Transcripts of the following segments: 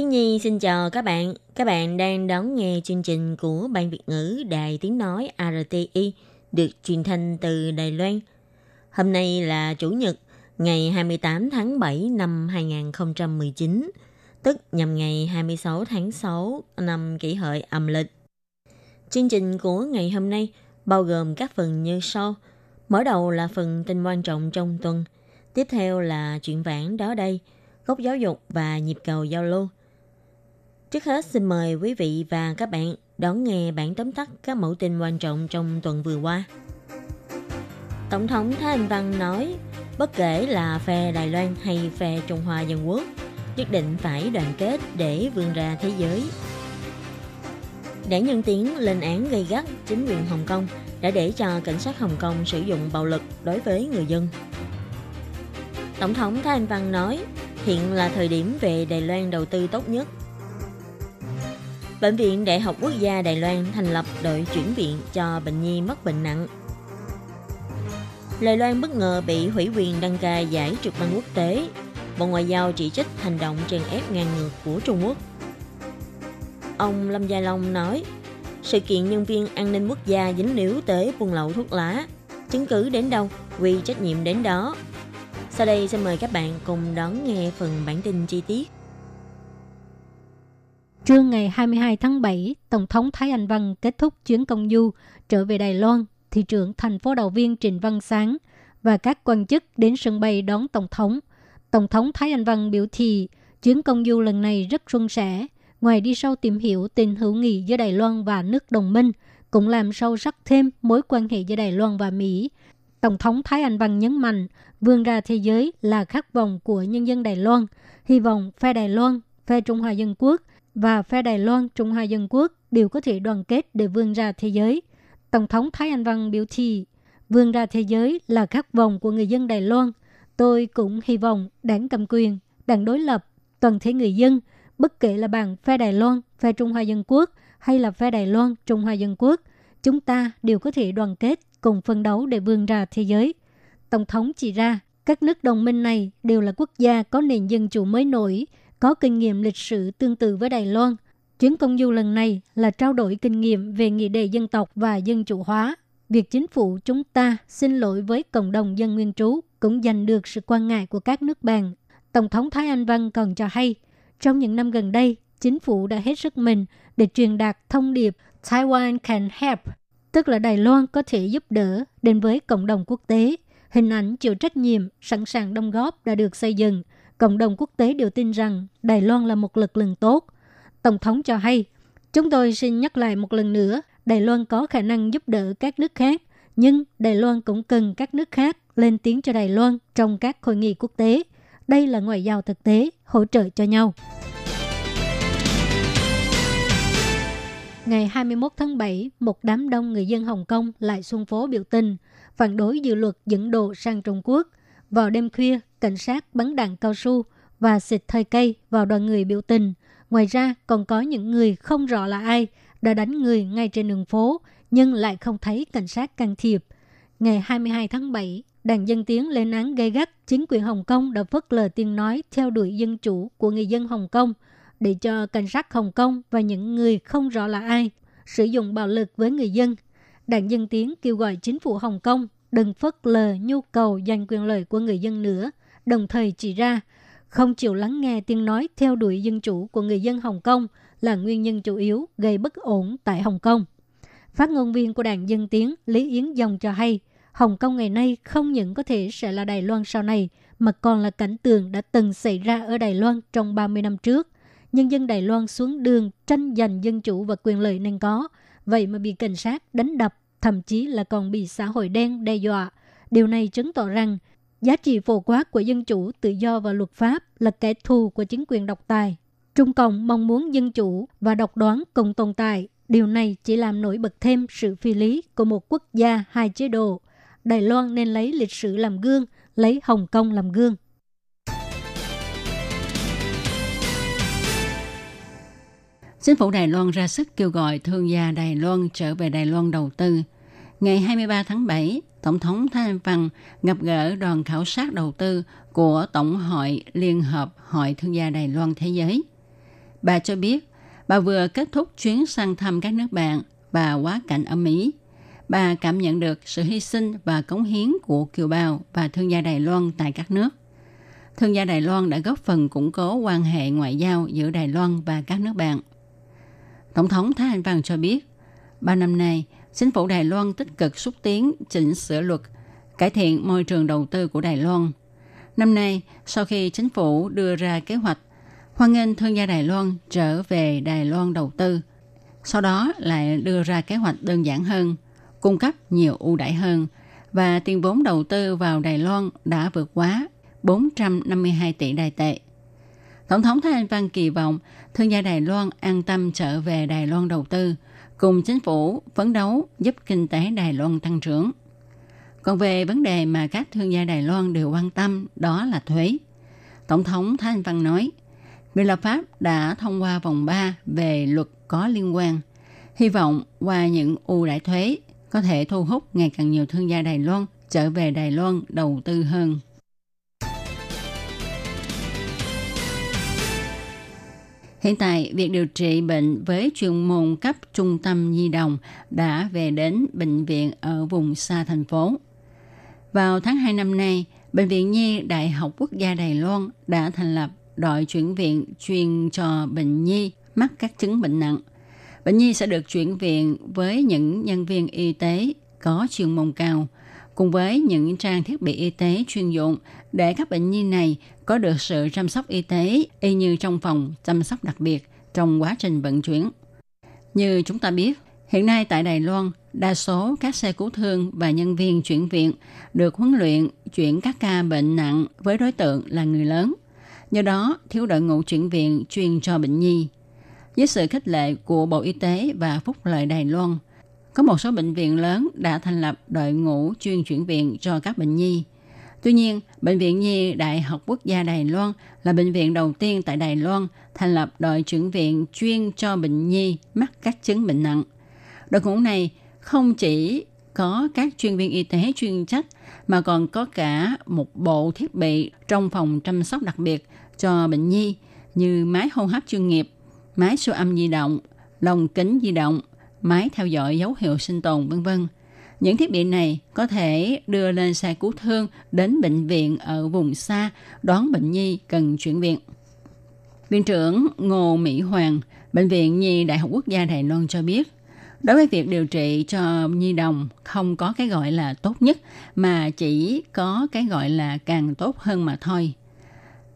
Thiên Nhi xin chào các bạn. Các bạn đang đón nghe chương trình của Ban Việt ngữ Đài Tiếng Nói RTI được truyền thanh từ Đài Loan. Hôm nay là Chủ nhật, ngày 28 tháng 7 năm 2019, tức nhằm ngày 26 tháng 6 năm kỷ hợi âm lịch. Chương trình của ngày hôm nay bao gồm các phần như sau. Mở đầu là phần tin quan trọng trong tuần. Tiếp theo là chuyện vãn đó đây, góc giáo dục và nhịp cầu giao lưu. Trước hết xin mời quý vị và các bạn đón nghe bản tóm tắt các mẫu tin quan trọng trong tuần vừa qua. Tổng thống Thái Anh Văn nói, bất kể là phe Đài Loan hay phe Trung Hoa Dân Quốc, nhất định phải đoàn kết để vươn ra thế giới. Đảng Nhân Tiến lên án gây gắt chính quyền Hồng Kông đã để cho cảnh sát Hồng Kông sử dụng bạo lực đối với người dân. Tổng thống Thái Anh Văn nói, hiện là thời điểm về Đài Loan đầu tư tốt nhất Bệnh viện Đại học Quốc gia Đài Loan thành lập đội chuyển viện cho bệnh nhi mắc bệnh nặng. Đài Loan bất ngờ bị hủy quyền đăng cai giải trượt băng quốc tế. Bộ Ngoại giao chỉ trích hành động chèn ép ngang ngược của Trung Quốc. Ông Lâm Gia Long nói, sự kiện nhân viên an ninh quốc gia dính líu tới buôn lậu thuốc lá. Chứng cứ đến đâu, quy trách nhiệm đến đó. Sau đây xin mời các bạn cùng đón nghe phần bản tin chi tiết. Trưa ngày 22 tháng 7, Tổng thống Thái Anh Văn kết thúc chuyến công du trở về Đài Loan, thị trưởng thành phố đầu viên Trịnh Văn Sáng và các quan chức đến sân bay đón Tổng thống. Tổng thống Thái Anh Văn biểu thị chuyến công du lần này rất suôn sẻ, ngoài đi sâu tìm hiểu tình hữu nghị giữa Đài Loan và nước đồng minh, cũng làm sâu sắc thêm mối quan hệ giữa Đài Loan và Mỹ. Tổng thống Thái Anh Văn nhấn mạnh, vươn ra thế giới là khát vọng của nhân dân Đài Loan, hy vọng phe Đài Loan, phe Trung Hoa Dân Quốc và phe Đài Loan Trung Hoa Dân Quốc đều có thể đoàn kết để vươn ra thế giới. Tổng thống Thái Anh Văn biểu thị, vươn ra thế giới là khát vọng của người dân Đài Loan. Tôi cũng hy vọng đảng cầm quyền, đảng đối lập, toàn thể người dân, bất kể là bằng phe Đài Loan, phe Trung Hoa Dân Quốc hay là phe Đài Loan, Trung Hoa Dân Quốc, chúng ta đều có thể đoàn kết cùng phân đấu để vươn ra thế giới. Tổng thống chỉ ra, các nước đồng minh này đều là quốc gia có nền dân chủ mới nổi, có kinh nghiệm lịch sử tương tự với Đài Loan. Chuyến công du lần này là trao đổi kinh nghiệm về nghị đề dân tộc và dân chủ hóa. Việc chính phủ chúng ta xin lỗi với cộng đồng dân nguyên trú cũng giành được sự quan ngại của các nước bạn. Tổng thống Thái Anh Văn còn cho hay, trong những năm gần đây, chính phủ đã hết sức mình để truyền đạt thông điệp Taiwan can help, tức là Đài Loan có thể giúp đỡ đến với cộng đồng quốc tế. Hình ảnh chịu trách nhiệm, sẵn sàng đóng góp đã được xây dựng – cộng đồng quốc tế đều tin rằng Đài Loan là một lực lượng tốt. Tổng thống cho hay, chúng tôi xin nhắc lại một lần nữa, Đài Loan có khả năng giúp đỡ các nước khác, nhưng Đài Loan cũng cần các nước khác lên tiếng cho Đài Loan trong các hội nghị quốc tế. Đây là ngoại giao thực tế, hỗ trợ cho nhau. Ngày 21 tháng 7, một đám đông người dân Hồng Kông lại xuân phố biểu tình, phản đối dự luật dẫn độ sang Trung Quốc. Vào đêm khuya, cảnh sát bắn đạn cao su và xịt hơi cây vào đoàn người biểu tình. Ngoài ra, còn có những người không rõ là ai đã đánh người ngay trên đường phố, nhưng lại không thấy cảnh sát can thiệp. Ngày 22 tháng 7, đàn dân tiến lên án gây gắt chính quyền Hồng Kông đã phớt lờ tiếng nói theo đuổi dân chủ của người dân Hồng Kông để cho cảnh sát Hồng Kông và những người không rõ là ai sử dụng bạo lực với người dân. Đảng Dân Tiến kêu gọi chính phủ Hồng Kông đừng phớt lờ nhu cầu giành quyền lợi của người dân nữa, đồng thời chỉ ra không chịu lắng nghe tiếng nói theo đuổi dân chủ của người dân Hồng Kông là nguyên nhân chủ yếu gây bất ổn tại Hồng Kông. Phát ngôn viên của Đảng Dân Tiến Lý Yến Dòng cho hay, Hồng Kông ngày nay không những có thể sẽ là Đài Loan sau này, mà còn là cảnh tượng đã từng xảy ra ở Đài Loan trong 30 năm trước. Nhân dân Đài Loan xuống đường tranh giành dân chủ và quyền lợi nên có, vậy mà bị cảnh sát đánh đập, thậm chí là còn bị xã hội đen đe dọa. Điều này chứng tỏ rằng Giá trị phổ quát của dân chủ, tự do và luật pháp là kẻ thù của chính quyền độc tài. Trung Cộng mong muốn dân chủ và độc đoán cùng tồn tại. Điều này chỉ làm nổi bật thêm sự phi lý của một quốc gia hai chế độ. Đài Loan nên lấy lịch sử làm gương, lấy Hồng Kông làm gương. Chính phủ Đài Loan ra sức kêu gọi thương gia Đài Loan trở về Đài Loan đầu tư. Ngày 23 tháng 7, Tổng thống Thái Anh Văn gặp gỡ đoàn khảo sát đầu tư của Tổng hội Liên hợp Hội Thương gia Đài Loan Thế giới. Bà cho biết, bà vừa kết thúc chuyến sang thăm các nước bạn và quá cảnh ở Mỹ. Bà cảm nhận được sự hy sinh và cống hiến của kiều bào và thương gia Đài Loan tại các nước. Thương gia Đài Loan đã góp phần củng cố quan hệ ngoại giao giữa Đài Loan và các nước bạn. Tổng thống Thái Anh Văn cho biết, ba năm nay, chính phủ Đài Loan tích cực xúc tiến chỉnh sửa luật, cải thiện môi trường đầu tư của Đài Loan. Năm nay, sau khi chính phủ đưa ra kế hoạch hoan nghênh thương gia Đài Loan trở về Đài Loan đầu tư, sau đó lại đưa ra kế hoạch đơn giản hơn, cung cấp nhiều ưu đãi hơn và tiền vốn đầu tư vào Đài Loan đã vượt quá 452 tỷ đài tệ. Tổng thống Thái Anh Văn kỳ vọng thương gia Đài Loan an tâm trở về Đài Loan đầu tư, cùng chính phủ phấn đấu giúp kinh tế Đài Loan tăng trưởng. Còn về vấn đề mà các thương gia Đài Loan đều quan tâm đó là thuế. Tổng thống Thái Anh Văn nói, Viện lập pháp đã thông qua vòng 3 về luật có liên quan. Hy vọng qua những ưu đãi thuế có thể thu hút ngày càng nhiều thương gia Đài Loan trở về Đài Loan đầu tư hơn. Hiện tại, việc điều trị bệnh với chuyên môn cấp trung tâm nhi đồng đã về đến bệnh viện ở vùng xa thành phố. Vào tháng 2 năm nay, Bệnh viện Nhi Đại học Quốc gia Đài Loan đã thành lập đội chuyển viện chuyên cho bệnh nhi mắc các chứng bệnh nặng. Bệnh nhi sẽ được chuyển viện với những nhân viên y tế có chuyên môn cao, cùng với những trang thiết bị y tế chuyên dụng để các bệnh nhi này có được sự chăm sóc y tế y như trong phòng chăm sóc đặc biệt trong quá trình vận chuyển. Như chúng ta biết, hiện nay tại Đài Loan, đa số các xe cứu thương và nhân viên chuyển viện được huấn luyện chuyển các ca bệnh nặng với đối tượng là người lớn. Do đó, thiếu đội ngũ chuyển viện chuyên cho bệnh nhi. Với sự khích lệ của Bộ Y tế và Phúc lợi Đài Loan, có một số bệnh viện lớn đã thành lập đội ngũ chuyên chuyển viện cho các bệnh nhi. Tuy nhiên, Bệnh viện Nhi Đại học Quốc gia Đài Loan là bệnh viện đầu tiên tại Đài Loan thành lập đội chuyển viện chuyên cho bệnh nhi mắc các chứng bệnh nặng. Đội ngũ này không chỉ có các chuyên viên y tế chuyên trách mà còn có cả một bộ thiết bị trong phòng chăm sóc đặc biệt cho bệnh nhi như máy hô hấp chuyên nghiệp, máy siêu âm di động, lồng kính di động, máy theo dõi dấu hiệu sinh tồn vân vân. Những thiết bị này có thể đưa lên xe cứu thương đến bệnh viện ở vùng xa đón bệnh nhi cần chuyển viện. Viện trưởng Ngô Mỹ Hoàng, Bệnh viện Nhi Đại học Quốc gia Đài Loan cho biết, đối với việc điều trị cho nhi đồng không có cái gọi là tốt nhất mà chỉ có cái gọi là càng tốt hơn mà thôi.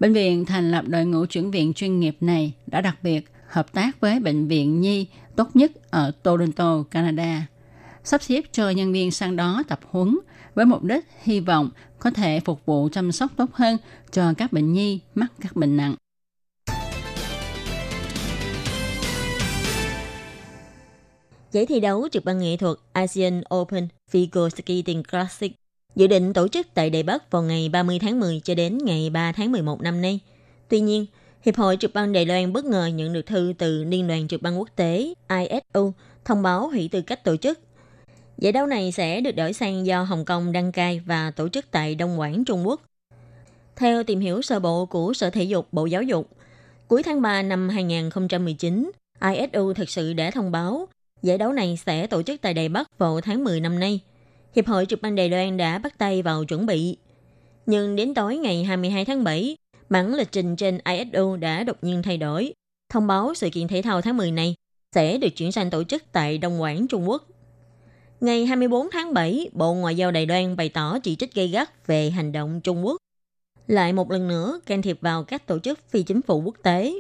Bệnh viện thành lập đội ngũ chuyển viện chuyên nghiệp này đã đặc biệt hợp tác với Bệnh viện Nhi tốt nhất ở Toronto, Canada, sắp xếp cho nhân viên sang đó tập huấn với mục đích hy vọng có thể phục vụ chăm sóc tốt hơn cho các bệnh nhi mắc các bệnh nặng. Giải thi đấu trực băng nghệ thuật ASEAN Open Figure Skating Classic dự định tổ chức tại Đài Bắc vào ngày 30 tháng 10 cho đến ngày 3 tháng 11 năm nay. Tuy nhiên, Hiệp hội Trực băng Đài Loan bất ngờ nhận được thư từ Liên đoàn Trực băng Quốc tế ISU thông báo hủy tư cách tổ chức. Giải đấu này sẽ được đổi sang do Hồng Kông đăng cai và tổ chức tại Đông Quảng, Trung Quốc. Theo tìm hiểu sơ bộ của Sở Thể dục Bộ Giáo dục, cuối tháng 3 năm 2019, ISU thực sự đã thông báo giải đấu này sẽ tổ chức tại Đài Bắc vào tháng 10 năm nay. Hiệp hội Trực băng Đài Loan đã bắt tay vào chuẩn bị. Nhưng đến tối ngày 22 tháng 7, bản lịch trình trên ISO đã đột nhiên thay đổi, thông báo sự kiện thể thao tháng 10 này sẽ được chuyển sang tổ chức tại Đông Quảng, Trung Quốc. Ngày 24 tháng 7, Bộ Ngoại giao Đài Loan bày tỏ chỉ trích gây gắt về hành động Trung Quốc. Lại một lần nữa can thiệp vào các tổ chức phi chính phủ quốc tế.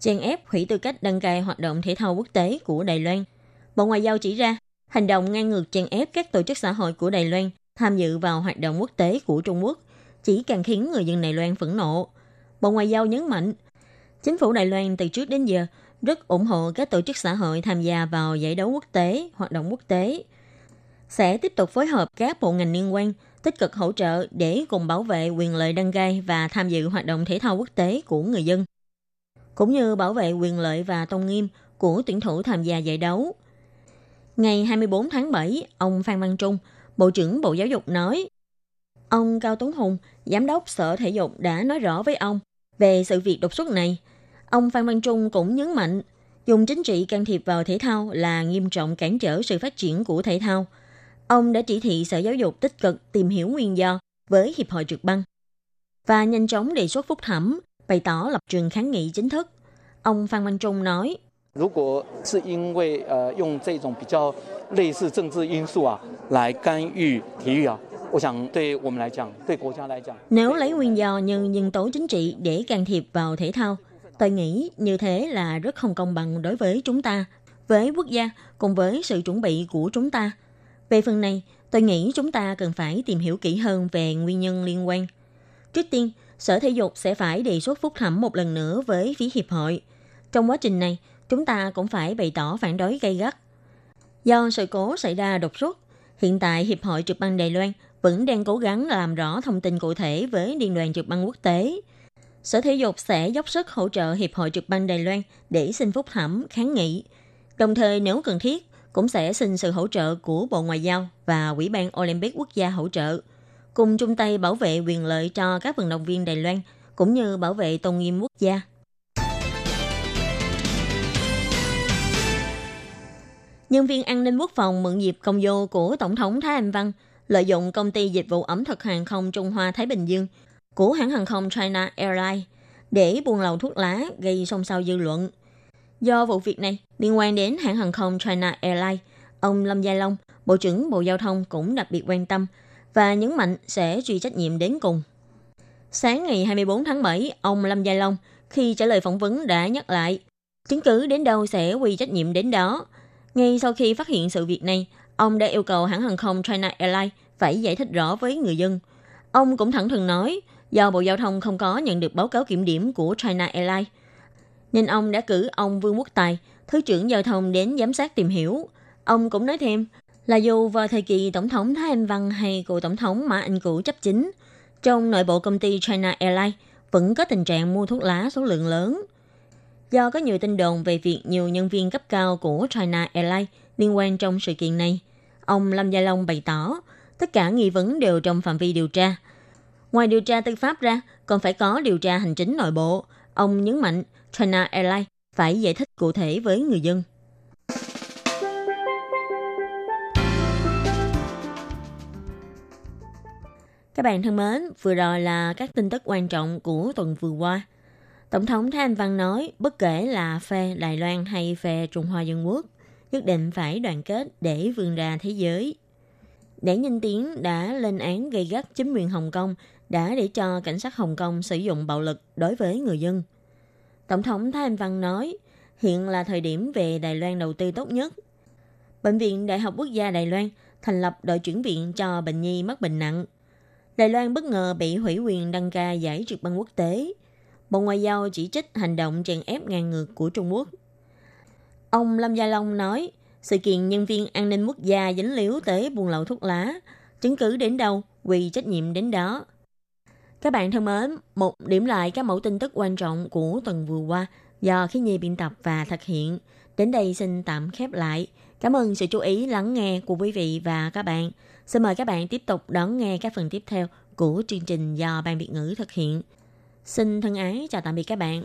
Chèn ép hủy tư cách đăng cai hoạt động thể thao quốc tế của Đài Loan. Bộ Ngoại giao chỉ ra, hành động ngang ngược chèn ép các tổ chức xã hội của Đài Loan tham dự vào hoạt động quốc tế của Trung Quốc chỉ càng khiến người dân Đài Loan phẫn nộ. Bộ Ngoại giao nhấn mạnh, Chính phủ Đài Loan từ trước đến giờ rất ủng hộ các tổ chức xã hội tham gia vào giải đấu quốc tế, hoạt động quốc tế. Sẽ tiếp tục phối hợp các bộ ngành liên quan tích cực hỗ trợ để cùng bảo vệ quyền lợi đăng cai và tham dự hoạt động thể thao quốc tế của người dân, cũng như bảo vệ quyền lợi và tôn nghiêm của tuyển thủ tham gia giải đấu. Ngày 24 tháng 7, ông Phan Văn Trung, Bộ trưởng Bộ Giáo dục nói, ông Cao Tuấn Hùng, Giám đốc Sở Thể dục đã nói rõ với ông về sự việc đột xuất này. Ông Phan Văn Trung cũng nhấn mạnh, dùng chính trị can thiệp vào thể thao là nghiêm trọng cản trở sự phát triển của thể thao – Ông đã chỉ thị Sở Giáo dục tích cực tìm hiểu nguyên do với Hiệp hội trượt băng và nhanh chóng đề xuất phúc thẩm, bày tỏ lập trường kháng nghị chính thức. Ông Phan Văn Trung nói, nếu lấy nguyên do như nhân tố chính trị để can thiệp vào thể thao, tôi nghĩ như thế là rất không công bằng đối với chúng ta, với quốc gia cùng với sự chuẩn bị của chúng ta – về phần này, tôi nghĩ chúng ta cần phải tìm hiểu kỹ hơn về nguyên nhân liên quan. Trước tiên, Sở Thể dục sẽ phải đề xuất phúc thẩm một lần nữa với phía hiệp hội. Trong quá trình này, chúng ta cũng phải bày tỏ phản đối gay gắt. Do sự cố xảy ra đột xuất, hiện tại Hiệp hội trực ban Đài Loan vẫn đang cố gắng làm rõ thông tin cụ thể với Liên đoàn trực băng quốc tế. Sở Thể dục sẽ dốc sức hỗ trợ Hiệp hội trực băng Đài Loan để xin phúc thẩm kháng nghị. Đồng thời nếu cần thiết, cũng sẽ xin sự hỗ trợ của Bộ Ngoại giao và Ủy ban Olympic Quốc gia hỗ trợ, cùng chung tay bảo vệ quyền lợi cho các vận động viên Đài Loan, cũng như bảo vệ tôn nghiêm quốc gia. Nhân viên an ninh quốc phòng mượn dịp công vô của Tổng thống Thái Anh Văn lợi dụng công ty dịch vụ ẩm thực hàng không Trung Hoa Thái Bình Dương của hãng hàng không China Airlines để buôn lậu thuốc lá gây xôn xao dư luận – Do vụ việc này liên quan đến hãng hàng không China Airlines, ông Lâm Gia Long, Bộ trưởng Bộ Giao thông cũng đặc biệt quan tâm và nhấn mạnh sẽ truy trách nhiệm đến cùng. Sáng ngày 24 tháng 7, ông Lâm Gia Long khi trả lời phỏng vấn đã nhắc lại chứng cứ đến đâu sẽ quy trách nhiệm đến đó. Ngay sau khi phát hiện sự việc này, ông đã yêu cầu hãng hàng không China Airlines phải giải thích rõ với người dân. Ông cũng thẳng thừng nói, do Bộ Giao thông không có nhận được báo cáo kiểm điểm của China Airlines, nên ông đã cử ông Vương Quốc Tài, Thứ trưởng Giao thông đến giám sát tìm hiểu. Ông cũng nói thêm là dù vào thời kỳ Tổng thống Thái Anh Văn hay cựu Tổng thống Mã Anh Cũ chấp chính, trong nội bộ công ty China Airlines vẫn có tình trạng mua thuốc lá số lượng lớn. Do có nhiều tin đồn về việc nhiều nhân viên cấp cao của China Airlines liên quan trong sự kiện này, ông Lâm Gia Long bày tỏ tất cả nghi vấn đều trong phạm vi điều tra. Ngoài điều tra tư pháp ra, còn phải có điều tra hành chính nội bộ. Ông nhấn mạnh China Airlines phải giải thích cụ thể với người dân. Các bạn thân mến, vừa rồi là các tin tức quan trọng của tuần vừa qua. Tổng thống Thái Anh Văn nói, bất kể là phe Đài Loan hay phe Trung Hoa Dân Quốc, nhất định phải đoàn kết để vươn ra thế giới. Đảng Nhân Tiến đã lên án gây gắt chính quyền Hồng Kông đã để cho cảnh sát Hồng Kông sử dụng bạo lực đối với người dân – Tổng thống Thái Anh Văn nói, hiện là thời điểm về Đài Loan đầu tư tốt nhất. Bệnh viện Đại học Quốc gia Đài Loan thành lập đội chuyển viện cho bệnh nhi mắc bệnh nặng. Đài Loan bất ngờ bị hủy quyền đăng ca giải trượt băng quốc tế. Bộ Ngoại giao chỉ trích hành động chèn ép ngang ngược của Trung Quốc. Ông Lâm Gia Long nói, sự kiện nhân viên an ninh quốc gia dính liếu tới buôn lậu thuốc lá, chứng cứ đến đâu, quy trách nhiệm đến đó. Các bạn thân mến, một điểm lại các mẫu tin tức quan trọng của tuần vừa qua do khí nhi biên tập và thực hiện. Đến đây xin tạm khép lại. Cảm ơn sự chú ý lắng nghe của quý vị và các bạn. Xin mời các bạn tiếp tục đón nghe các phần tiếp theo của chương trình do Ban Việt ngữ thực hiện. Xin thân ái chào tạm biệt các bạn.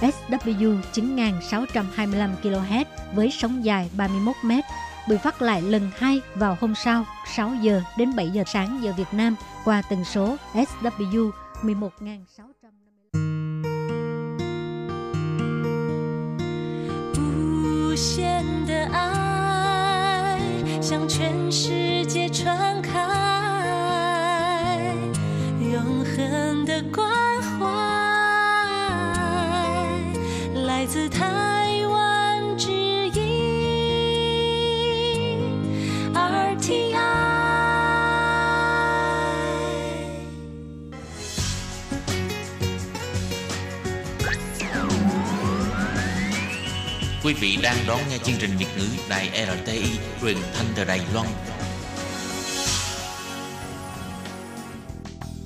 SW 9625 kHz với sóng dài 31 m bị phát lại lần hai vào hôm sau 6 giờ đến 7 giờ sáng giờ Việt Nam qua tần số SW 11600无限的爱向全世界传开。自台湾之音 RTI。Quý vị đang đón nghe chương trình Việt ngữ Đài RTI truyền thanh từ Đài Loan.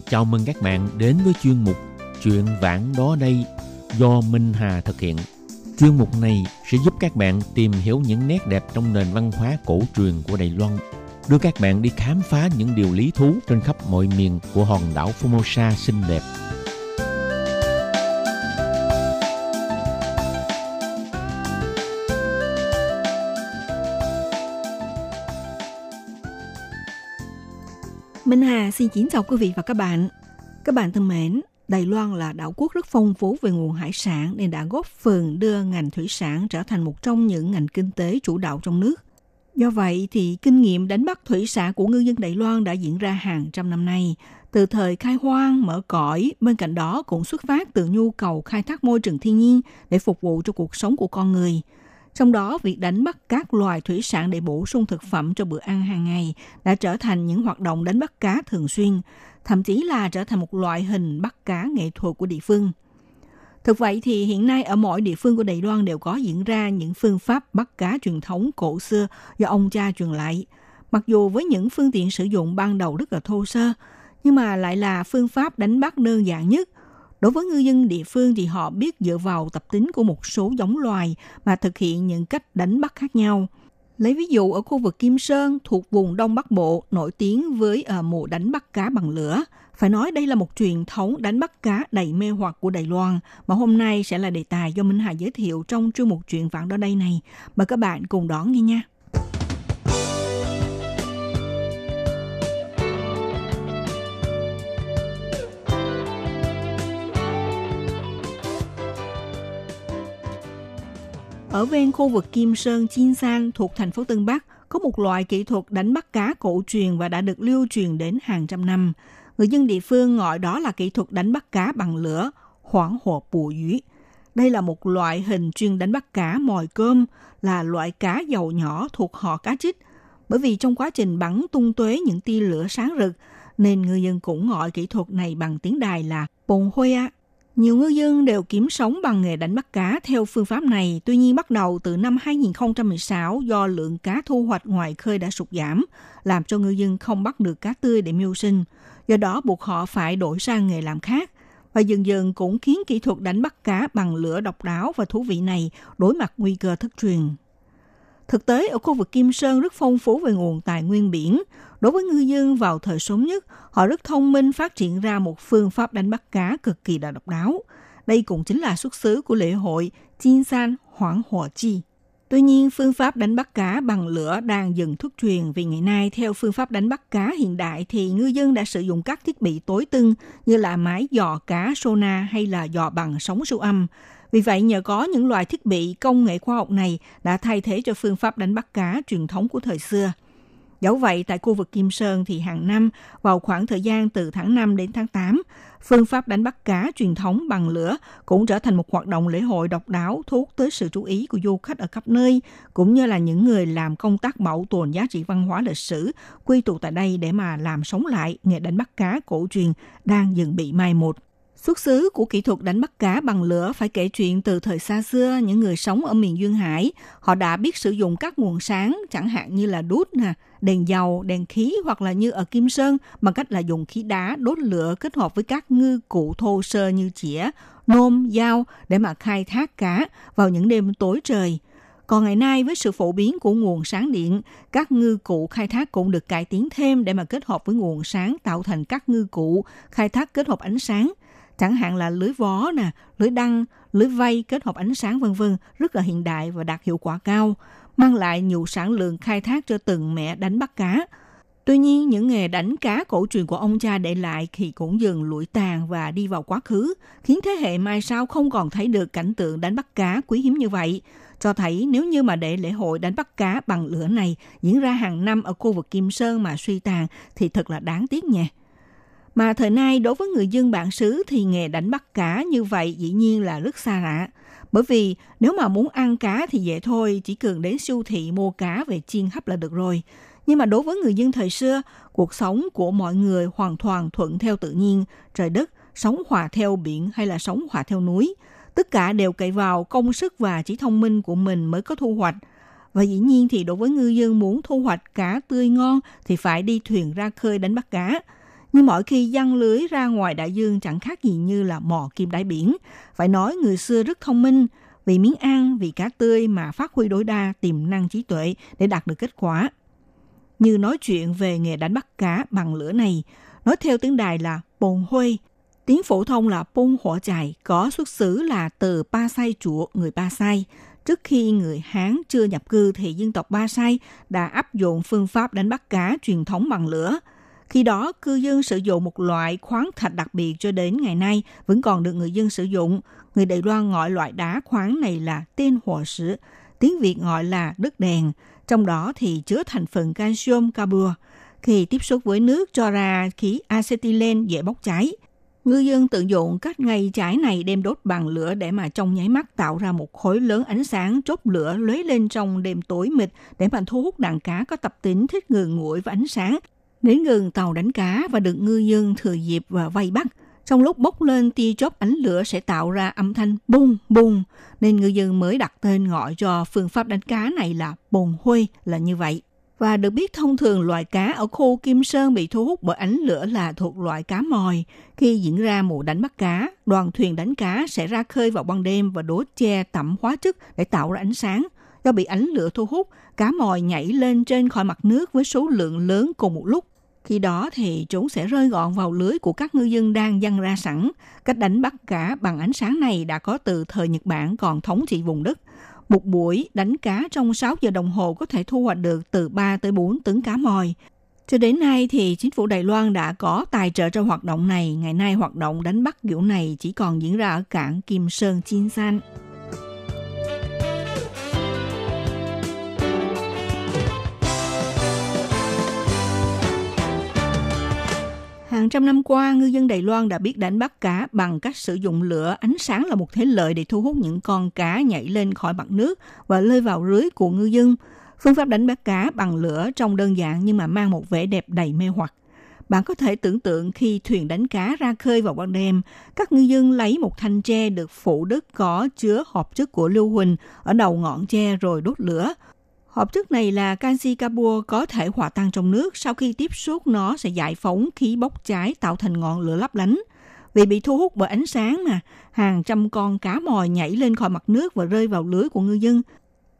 Chào mừng các bạn đến với chuyên mục Chuyện vãng đó đây do Minh Hà thực hiện. Chuyên mục này sẽ giúp các bạn tìm hiểu những nét đẹp trong nền văn hóa cổ truyền của Đài Loan, đưa các bạn đi khám phá những điều lý thú trên khắp mọi miền của hòn đảo Formosa xinh đẹp. Minh Hà xin kính chào quý vị và các bạn. Các bạn thân mến, Đài Loan là đảo quốc rất phong phú về nguồn hải sản nên đã góp phần đưa ngành thủy sản trở thành một trong những ngành kinh tế chủ đạo trong nước. Do vậy thì kinh nghiệm đánh bắt thủy sản của ngư dân Đài Loan đã diễn ra hàng trăm năm nay, từ thời khai hoang, mở cõi, bên cạnh đó cũng xuất phát từ nhu cầu khai thác môi trường thiên nhiên để phục vụ cho cuộc sống của con người. Trong đó, việc đánh bắt các loài thủy sản để bổ sung thực phẩm cho bữa ăn hàng ngày đã trở thành những hoạt động đánh bắt cá thường xuyên, thậm chí là trở thành một loại hình bắt cá nghệ thuật của địa phương. Thực vậy thì hiện nay ở mỗi địa phương của Đài Loan đều có diễn ra những phương pháp bắt cá truyền thống cổ xưa do ông cha truyền lại. Mặc dù với những phương tiện sử dụng ban đầu rất là thô sơ, nhưng mà lại là phương pháp đánh bắt đơn giản nhất. Đối với ngư dân địa phương thì họ biết dựa vào tập tính của một số giống loài mà thực hiện những cách đánh bắt khác nhau. Lấy ví dụ ở khu vực Kim Sơn thuộc vùng Đông Bắc Bộ nổi tiếng với uh, mùa đánh bắt cá bằng lửa. Phải nói đây là một truyền thống đánh bắt cá đầy mê hoặc của Đài Loan mà hôm nay sẽ là đề tài do Minh Hà giới thiệu trong chuyên mục chuyện vạn đó đây này. Mời các bạn cùng đón nghe nha. Ở ven khu vực Kim Sơn, Chiên San thuộc thành phố Tân Bắc có một loại kỹ thuật đánh bắt cá cổ truyền và đã được lưu truyền đến hàng trăm năm. Người dân địa phương gọi đó là kỹ thuật đánh bắt cá bằng lửa, hoảng hộ bùa dũy. Đây là một loại hình chuyên đánh bắt cá mòi cơm, là loại cá dầu nhỏ thuộc họ cá trích. Bởi vì trong quá trình bắn tung tuế những tia lửa sáng rực, nên người dân cũng gọi kỹ thuật này bằng tiếng đài là bồn á. Nhiều ngư dân đều kiếm sống bằng nghề đánh bắt cá theo phương pháp này. Tuy nhiên bắt đầu từ năm 2016 do lượng cá thu hoạch ngoài khơi đã sụt giảm, làm cho ngư dân không bắt được cá tươi để mưu sinh. Do đó buộc họ phải đổi sang nghề làm khác. Và dần dần cũng khiến kỹ thuật đánh bắt cá bằng lửa độc đáo và thú vị này đối mặt nguy cơ thất truyền. Thực tế, ở khu vực Kim Sơn rất phong phú về nguồn tài nguyên biển. Đối với ngư dân vào thời sớm nhất, họ rất thông minh phát triển ra một phương pháp đánh bắt cá cực kỳ là độc đáo. Đây cũng chính là xuất xứ của lễ hội Jin San Hoảng Hỏa Chi. Tuy nhiên, phương pháp đánh bắt cá bằng lửa đang dần thất truyền vì ngày nay theo phương pháp đánh bắt cá hiện đại thì ngư dân đã sử dụng các thiết bị tối tân như là máy dò cá sona hay là dò bằng sóng siêu âm. Vì vậy, nhờ có những loại thiết bị công nghệ khoa học này đã thay thế cho phương pháp đánh bắt cá truyền thống của thời xưa. Dẫu vậy, tại khu vực Kim Sơn thì hàng năm, vào khoảng thời gian từ tháng 5 đến tháng 8, phương pháp đánh bắt cá truyền thống bằng lửa cũng trở thành một hoạt động lễ hội độc đáo thu hút tới sự chú ý của du khách ở khắp nơi, cũng như là những người làm công tác bảo tồn giá trị văn hóa lịch sử quy tụ tại đây để mà làm sống lại nghề đánh bắt cá cổ truyền đang dần bị mai một. Xuất xứ của kỹ thuật đánh bắt cá bằng lửa phải kể chuyện từ thời xa xưa, những người sống ở miền Duyên Hải, họ đã biết sử dụng các nguồn sáng, chẳng hạn như là đốt nè, đèn dầu, đèn khí hoặc là như ở Kim Sơn bằng cách là dùng khí đá đốt lửa kết hợp với các ngư cụ thô sơ như chĩa, nôm, dao để mà khai thác cá vào những đêm tối trời. Còn ngày nay với sự phổ biến của nguồn sáng điện, các ngư cụ khai thác cũng được cải tiến thêm để mà kết hợp với nguồn sáng tạo thành các ngư cụ khai thác kết hợp ánh sáng – chẳng hạn là lưới vó nè, lưới đăng, lưới vây kết hợp ánh sáng vân vân rất là hiện đại và đạt hiệu quả cao, mang lại nhiều sản lượng khai thác cho từng mẹ đánh bắt cá. Tuy nhiên, những nghề đánh cá cổ truyền của ông cha để lại thì cũng dần lụi tàn và đi vào quá khứ, khiến thế hệ mai sau không còn thấy được cảnh tượng đánh bắt cá quý hiếm như vậy. Cho thấy nếu như mà để lễ hội đánh bắt cá bằng lửa này diễn ra hàng năm ở khu vực Kim Sơn mà suy tàn thì thật là đáng tiếc nha. Mà thời nay đối với người dân bản xứ thì nghề đánh bắt cá như vậy dĩ nhiên là rất xa lạ. Bởi vì nếu mà muốn ăn cá thì dễ thôi, chỉ cần đến siêu thị mua cá về chiên hấp là được rồi. Nhưng mà đối với người dân thời xưa, cuộc sống của mọi người hoàn toàn thuận theo tự nhiên, trời đất, sống hòa theo biển hay là sống hòa theo núi. Tất cả đều cậy vào công sức và trí thông minh của mình mới có thu hoạch. Và dĩ nhiên thì đối với ngư dân muốn thu hoạch cá tươi ngon thì phải đi thuyền ra khơi đánh bắt cá. Nhưng mỗi khi giăng lưới ra ngoài đại dương chẳng khác gì như là mò kim đáy biển. Phải nói người xưa rất thông minh, vì miếng ăn, vì cá tươi mà phát huy tối đa tiềm năng trí tuệ để đạt được kết quả như nói chuyện về nghề đánh bắt cá bằng lửa này. Nói theo tiếng Đài là bồn huê, tiếng phổ thông là bông hỏa chài, có xuất xứ là từ Ba Sai chùa người Ba Sai. Trước khi người Hán chưa nhập cư thì dân tộc Ba Sai đã áp dụng phương pháp đánh bắt cá truyền thống bằng lửa. Khi đó, cư dân sử dụng một loại khoáng thạch đặc biệt cho đến ngày nay vẫn còn được người dân sử dụng. Người Đài Loan gọi loại đá khoáng này là tên hỏa sứ tiếng Việt gọi là đất đèn trong đó thì chứa thành phần calcium carbua. Khi tiếp xúc với nước cho ra khí acetylene dễ bốc cháy. Ngư dân tận dụng cách ngay trái này đem đốt bằng lửa để mà trong nháy mắt tạo ra một khối lớn ánh sáng chốt lửa lóe lên trong đêm tối mịt để mà thu hút đàn cá có tập tính thích ngừng nguội và ánh sáng đến gần tàu đánh cá và được ngư dân thừa dịp và vây bắt – trong lúc bốc lên tia chớp ánh lửa sẽ tạo ra âm thanh bung bung, nên ngư dân mới đặt tên gọi cho phương pháp đánh cá này là bồn huê là như vậy. Và được biết thông thường loại cá ở khu Kim Sơn bị thu hút bởi ánh lửa là thuộc loại cá mòi. Khi diễn ra mùa đánh bắt cá, đoàn thuyền đánh cá sẽ ra khơi vào ban đêm và đốt che tẩm hóa chất để tạo ra ánh sáng. Do bị ánh lửa thu hút, cá mòi nhảy lên trên khỏi mặt nước với số lượng lớn cùng một lúc khi đó thì chúng sẽ rơi gọn vào lưới của các ngư dân đang dăng ra sẵn. Cách đánh bắt cá bằng ánh sáng này đã có từ thời Nhật Bản còn thống trị vùng đất. Một buổi đánh cá trong 6 giờ đồng hồ có thể thu hoạch được từ 3 tới 4 tấn cá mòi. Cho đến nay thì chính phủ Đài Loan đã có tài trợ cho hoạt động này. Ngày nay hoạt động đánh bắt kiểu này chỉ còn diễn ra ở cảng Kim Sơn, Chin San. Hàng trăm năm qua, ngư dân Đài Loan đã biết đánh bắt cá bằng cách sử dụng lửa. Ánh sáng là một thế lợi để thu hút những con cá nhảy lên khỏi mặt nước và lơi vào lưới của ngư dân. Phương pháp đánh bắt cá bằng lửa trông đơn giản nhưng mà mang một vẻ đẹp đầy mê hoặc. Bạn có thể tưởng tượng khi thuyền đánh cá ra khơi vào ban đêm, các ngư dân lấy một thanh tre được phủ đất có chứa hộp chất của lưu huỳnh ở đầu ngọn tre rồi đốt lửa, Hợp chất này là canxi carbua có thể hòa tan trong nước. Sau khi tiếp xúc, nó sẽ giải phóng khí bốc cháy tạo thành ngọn lửa lấp lánh. Vì bị thu hút bởi ánh sáng mà, hàng trăm con cá mòi nhảy lên khỏi mặt nước và rơi vào lưới của ngư dân.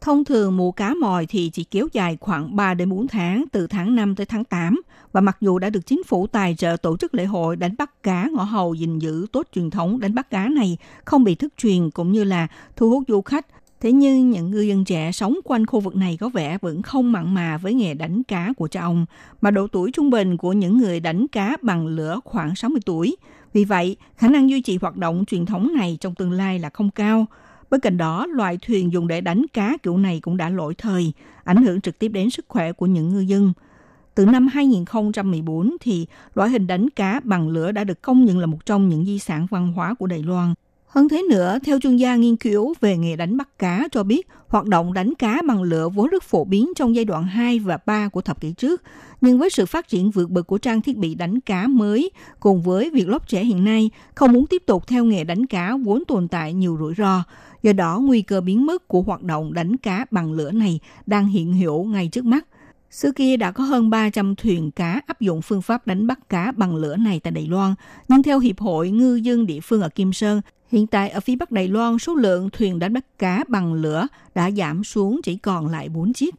Thông thường mùa cá mòi thì chỉ kéo dài khoảng 3 đến 4 tháng, từ tháng 5 tới tháng 8. Và mặc dù đã được chính phủ tài trợ tổ chức lễ hội đánh bắt cá ngõ hầu gìn giữ tốt truyền thống đánh bắt cá này, không bị thất truyền cũng như là thu hút du khách Thế nhưng những ngư dân trẻ sống quanh khu vực này có vẻ vẫn không mặn mà với nghề đánh cá của cha ông, mà độ tuổi trung bình của những người đánh cá bằng lửa khoảng 60 tuổi. Vì vậy, khả năng duy trì hoạt động truyền thống này trong tương lai là không cao. Bên cạnh đó, loại thuyền dùng để đánh cá kiểu này cũng đã lỗi thời, ảnh hưởng trực tiếp đến sức khỏe của những ngư dân. Từ năm 2014 thì loại hình đánh cá bằng lửa đã được công nhận là một trong những di sản văn hóa của Đài Loan – hơn thế nữa, theo chuyên gia nghiên cứu về nghề đánh bắt cá cho biết, hoạt động đánh cá bằng lửa vốn rất phổ biến trong giai đoạn 2 và 3 của thập kỷ trước. Nhưng với sự phát triển vượt bậc của trang thiết bị đánh cá mới, cùng với việc lóc trẻ hiện nay không muốn tiếp tục theo nghề đánh cá vốn tồn tại nhiều rủi ro, do đó nguy cơ biến mất của hoạt động đánh cá bằng lửa này đang hiện hữu ngay trước mắt. Xưa kia đã có hơn 300 thuyền cá áp dụng phương pháp đánh bắt cá bằng lửa này tại Đài Loan, nhưng theo Hiệp hội Ngư dân địa phương ở Kim Sơn, Hiện tại ở phía Bắc Đài Loan, số lượng thuyền đánh bắt cá bằng lửa đã giảm xuống chỉ còn lại 4 chiếc.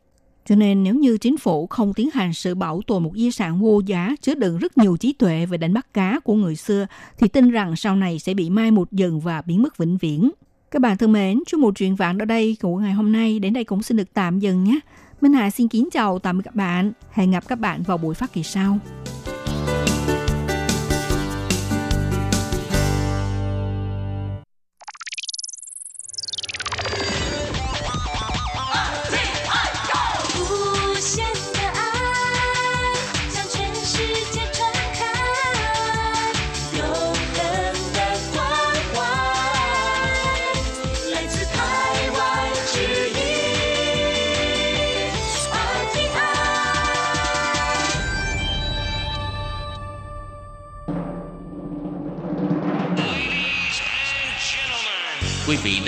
Cho nên nếu như chính phủ không tiến hành sự bảo tồn một di sản vô giá chứa đựng rất nhiều trí tuệ về đánh bắt cá của người xưa, thì tin rằng sau này sẽ bị mai một dần và biến mất vĩnh viễn. Các bạn thân mến, chú một chuyện vạn ở đây của ngày hôm nay đến đây cũng xin được tạm dừng nhé. Minh Hà xin kính chào tạm biệt các bạn. Hẹn gặp các bạn vào buổi phát kỳ sau.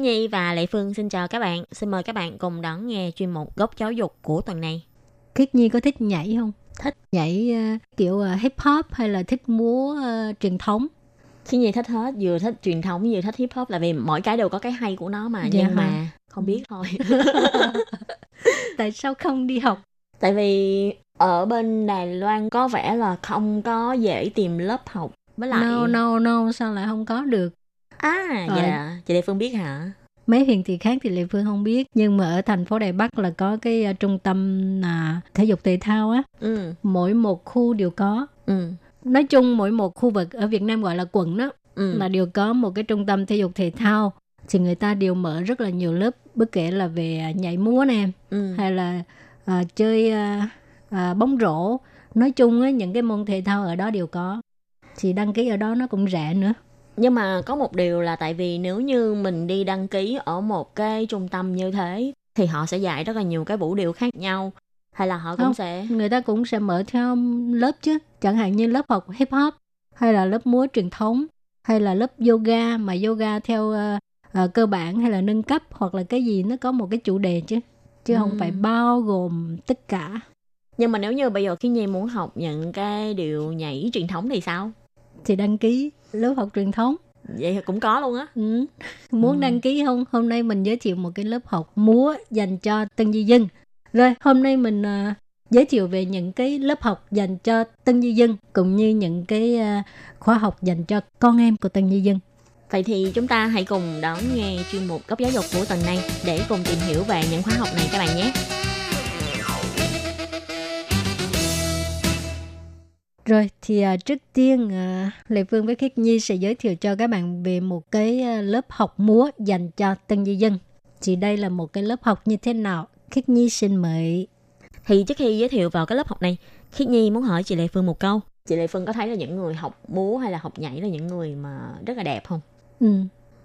Khi Nhi và Lệ Phương xin chào các bạn. Xin mời các bạn cùng đón nghe chuyên mục góc giáo dục của tuần này. Khiết Nhi có thích nhảy không? Thích. Nhảy uh, kiểu uh, hip hop hay là thích múa uh, truyền thống? Khi Nhi thích hết, vừa thích truyền thống vừa thích hip hop là vì mỗi cái đều có cái hay của nó mà. Dạ nhưng hả? mà không biết thôi. Tại sao không đi học? Tại vì ở bên Đài Loan có vẻ là không có dễ tìm lớp học. Với lại... No, no, no, sao lại không có được? À, dạ. Chị Lệ Phương biết hả? Mấy huyện thị khác thì Lệ Phương không biết Nhưng mà ở thành phố Đài Bắc là có cái uh, trung tâm là thể dục thể thao á Ừ. Mỗi một khu đều có Ừ. Nói chung mỗi một khu vực ở Việt Nam gọi là quận đó Ừ. Là đều có một cái trung tâm thể dục thể thao Thì người ta đều mở rất là nhiều lớp Bất kể là về uh, nhảy múa nè Ừ. Hay là uh, chơi uh, uh, bóng rổ Nói chung á, những cái môn thể thao ở đó đều có Thì đăng ký ở đó nó cũng rẻ nữa Nhưng mà có một điều là tại vì nếu như mình đi đăng ký ở một cái trung tâm như thế thì họ sẽ dạy rất là nhiều cái vũ điệu khác nhau hay là họ cũng Không. sẽ người ta cũng sẽ mở theo lớp chứ chẳng hạn như lớp học hip hop hay là lớp múa truyền thống hay là lớp yoga mà yoga theo ờ, ờ, cơ bản hay là nâng cấp hoặc là cái gì nó có một cái chủ đề chứ chứ không Ừm. phải bao gồm tất cả nhưng mà nếu như bây giờ khi Nhi muốn học những cái điệu nhảy truyền thống thì sao? Thì đăng ký lớp học truyền thống Vậy thì cũng có luôn á. ừ. muốn Ừm. đăng ký không hôm nay mình giới thiệu một cái lớp học múa dành cho tân di dân rồi hôm nay mình ờ, giới thiệu về những cái lớp học dành cho tân di dân cũng như những cái ờ, khóa học dành cho con em của tân di dân Vậy thì chúng ta hãy cùng đón nghe chuyên mục góc giáo dục của tuần này để cùng tìm hiểu về những khóa học này các bạn nhé. Rồi thì à, trước tiên à, Lê Phương với Khiết Nhi sẽ giới thiệu cho các bạn về một cái à, lớp học múa dành cho tân di dân. Thì đây là một cái lớp học như thế nào? Khiết Nhi xin mời. Thì trước khi giới thiệu vào cái lớp học này, Khiết Nhi muốn hỏi chị Lệ Phương một câu. Chị Lệ Phương có thấy là những người học múa hay là học nhảy là những người mà rất là đẹp không? Ừ,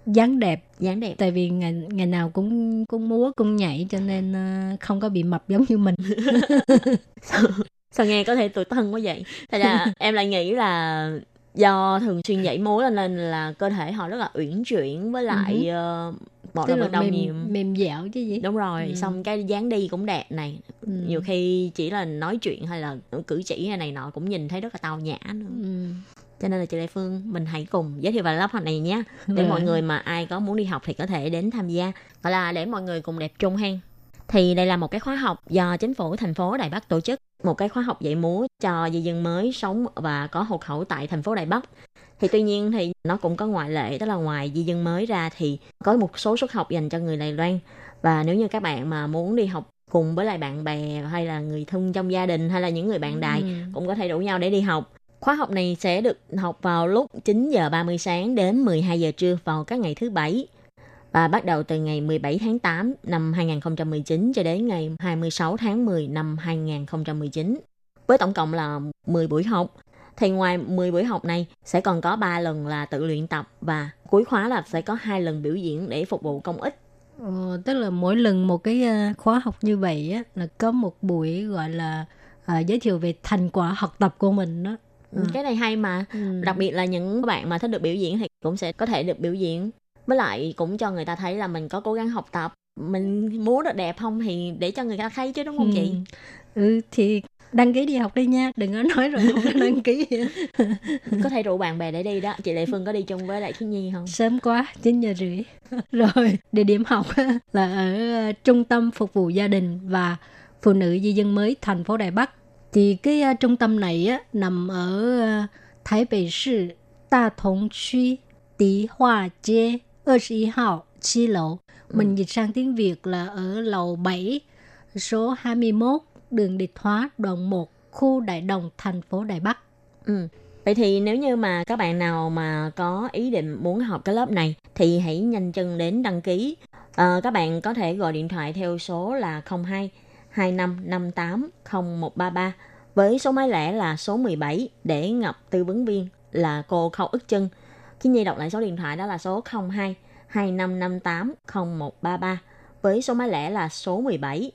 dáng đẹp dáng đẹp tại vì ngày ngày nào cũng cũng múa cũng nhảy cho nên à, không có bị mập giống như mình. sao nghe có thể tủi thân quá vậy thật ra em lại nghĩ là do thường xuyên nhảy múa cho nên là cơ thể họ rất là uyển chuyển với lại uh, một là là động mềm, nhiều mềm dẻo chứ gì. đúng rồi Ừ. xong cái dáng đi cũng đẹp này Ừ. nhiều khi chỉ là nói chuyện hay là cử chỉ hay này nọ cũng nhìn thấy rất là tao nhã nữa Ừ. cho nên là chị Lê Phương mình hãy cùng giới thiệu vào lớp học này nhé để Rồi. mọi người mà ai có muốn đi học thì có thể đến tham gia gọi là để mọi người cùng đẹp chung hen thì đây là một cái khóa học do chính phủ thành phố Đài Bắc tổ chức một cái khóa học dạy múa cho di dân mới sống và có hộ khẩu tại thành phố Đài Bắc thì tuy nhiên thì nó cũng có ngoại lệ tức là ngoài di dân mới ra thì có một số suất học dành cho người Đài Loan và nếu như các bạn mà muốn đi học cùng với lại bạn bè hay là người thân trong gia đình hay là những người bạn đài Ừ. cũng có thể rủ nhau để đi học. Khóa học này sẽ được học vào lúc 9 giờ 30 sáng đến 12 giờ trưa vào các ngày thứ bảy và bắt đầu từ ngày 17 tháng 8 năm 2019 cho đến ngày 26 tháng 10 năm 2019. Với tổng cộng là 10 buổi học. Thì ngoài 10 buổi học này sẽ còn có 3 lần là tự luyện tập và cuối khóa là sẽ có hai lần biểu diễn để phục vụ công ích. Ờ, tức là mỗi lần một cái à, khóa học như vậy á là có một buổi gọi là à, giới thiệu về thành quả học tập của mình đó. Ừ. Cái này hay mà. Ừ. đặc biệt là những bạn mà thích được biểu diễn thì cũng sẽ có thể được biểu diễn với lại cũng cho người ta thấy là mình có cố gắng học tập mình muốn được đẹp không thì để cho người ta thấy chứ đúng không ừ. chị? Ừ. Thì đăng ký đi học đi nha đừng có nói rồi không có đăng ký. Có thể rủ bạn bè để đi đó. Chị lệ phương có đi chung với lại thiếu nhi không? Sớm quá 9 giờ rưỡi. Rồi địa điểm học là ở ờ, trung tâm phục vụ gia đình và phụ nữ di dân mới thành phố đài bắc. Thì cái uh, trung tâm này á, nằm ở uh, thái Bắc Thị Đa Thống Khu Tí Hoa 街21号七楼 mình dịch sang tiếng Việt là ở lầu 7 số 21 đường Địch Hóa đoạn 1 khu Đại Đồng thành phố Đài Bắc Ừ. Vậy thì nếu như mà các bạn nào mà có ý định muốn học cái lớp này thì hãy nhanh chân đến đăng ký. Ờ, các bạn có thể gọi điện thoại theo số là 02 2558 0133 với số máy lẻ là số 17 để Ngọc tư vấn viên là cô Khâu ức chân. khi Nhi đọc lại số điện thoại đó là số 02 2558 0133 với số máy lẻ là số 17.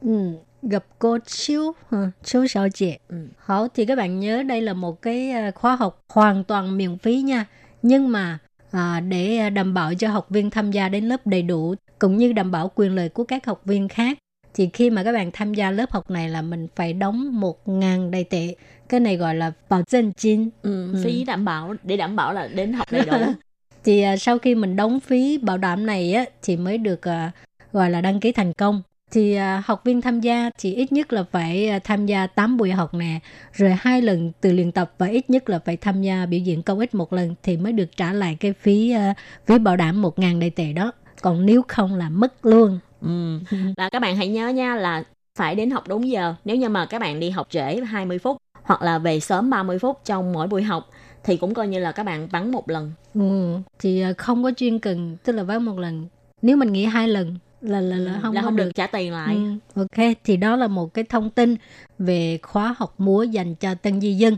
Ừ, gặp cô Chiếu, hả? Chiếu Sảo Chị. Ừ. Hảo, thì các bạn nhớ đây là một cái à, khóa học hoàn toàn miễn phí nha. Nhưng mà à, để à, đảm bảo cho học viên tham gia đến lớp đầy đủ, cũng như đảm bảo quyền lợi của các học viên khác, thì khi mà các bạn tham gia lớp học này là mình phải đóng 1.000 đầy tệ. Cái này gọi là bảo dân chín. Ừ, phí đảm bảo để đảm bảo là đến học đầy đủ. thì à, sau khi mình đóng phí bảo đảm này á thì mới được à, gọi là đăng ký thành công thì à, học viên tham gia thì ít nhất là phải à, tham gia 8 buổi học nè rồi hai lần từ luyện tập và ít nhất là phải tham gia biểu diễn công ích một lần thì mới được trả lại cái phí à, phí bảo đảm 1.000 đầy tệ đó còn nếu không là mất luôn Ừ. Là các bạn hãy nhớ nha là phải đến học đúng giờ. Nếu như mà các bạn đi học trễ 20 phút hoặc là về sớm 30 phút trong mỗi buổi học thì cũng coi như là các bạn vắng một lần. ừ. thì à, không có chuyên cần tức là vắng một lần nếu mình nghỉ hai lần là là, là không là không được trả tiền lại. Ừ, ok, thì đó là một cái thông tin về khóa học múa dành cho tân di dân.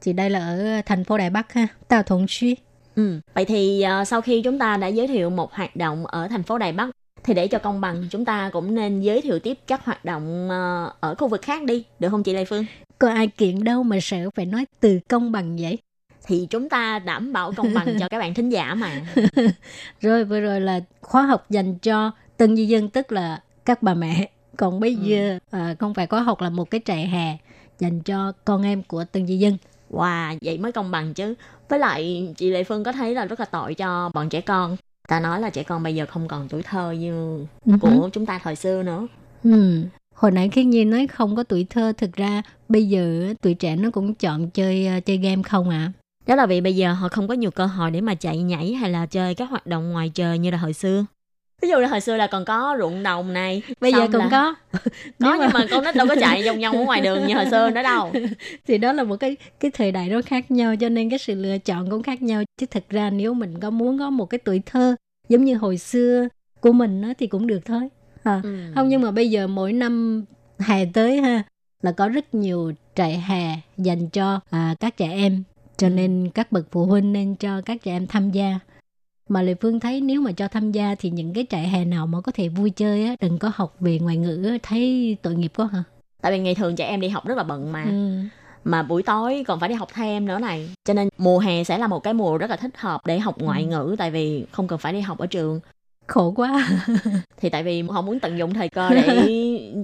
Thì đây là ở thành phố Đài Bắc ha, Tào Thuận Suy. Ừ. Vậy thì ờ, sau khi chúng ta đã giới thiệu một hoạt động ở thành phố Đài Bắc thì để cho công bằng chúng ta cũng nên giới thiệu tiếp các hoạt động ờ, ở khu vực khác đi, được không chị Lê Phương? Có ai kiện đâu mà sợ phải nói từ công bằng vậy. Thì chúng ta đảm bảo công bằng cho các bạn thính giả mà. Rồi vừa rồi là khóa học dành cho tân di dân tức là các bà mẹ. Còn bây giờ à, không phải khóa học là một cái trại hè dành cho con em của tân di dân. Wow, vậy mới công bằng chứ. Với lại chị Lê Phương có thấy là rất là tội cho bọn trẻ con. Ta nói là trẻ con bây giờ không còn tuổi thơ như của chúng ta thời xưa nữa. Ừ. Hồi nãy khi Nhi nói không có tuổi thơ, thực ra bây giờ tuổi trẻ nó cũng chọn chơi ờ, chơi game không ạ. Đó là vì bây giờ họ không có nhiều cơ hội để mà chạy nhảy hay là chơi các hoạt động ngoài trời như là hồi xưa. Ví dụ là hồi xưa là còn có ruộng đồng này. Bây giờ cũng là- có. Có nhưng mà con nít đâu có chạy vòng vòng ở ngoài đường như hồi xưa nữa đâu. thì đó là một cái cái thời đại nó khác nhau cho nên cái sự lựa chọn cũng khác nhau chứ thực ra nếu mình có muốn có một cái tuổi thơ giống như hồi xưa của mình á, thì cũng được thôi à, Ừ. không nhưng mà bây giờ mỗi năm hè tới ha là có rất nhiều trại hè dành cho à, các trẻ em cho nên các bậc phụ huynh nên cho các trẻ em tham gia mà Lê Phương thấy nếu mà cho tham gia thì những cái trại hè nào mà có thể vui chơi á đừng có học về ngoại ngữ thấy tội nghiệp quá hả Tại vì ngày thường trẻ em đi học rất là bận mà. ừ. Mà buổi tối còn phải đi học thêm nữa này. Cho nên mùa hè sẽ là một cái mùa rất là thích hợp để học ngoại Ừ. ngữ. Tại vì không cần phải đi học ở trường. khổ quá Thì tại vì họ muốn tận dụng thời cơ để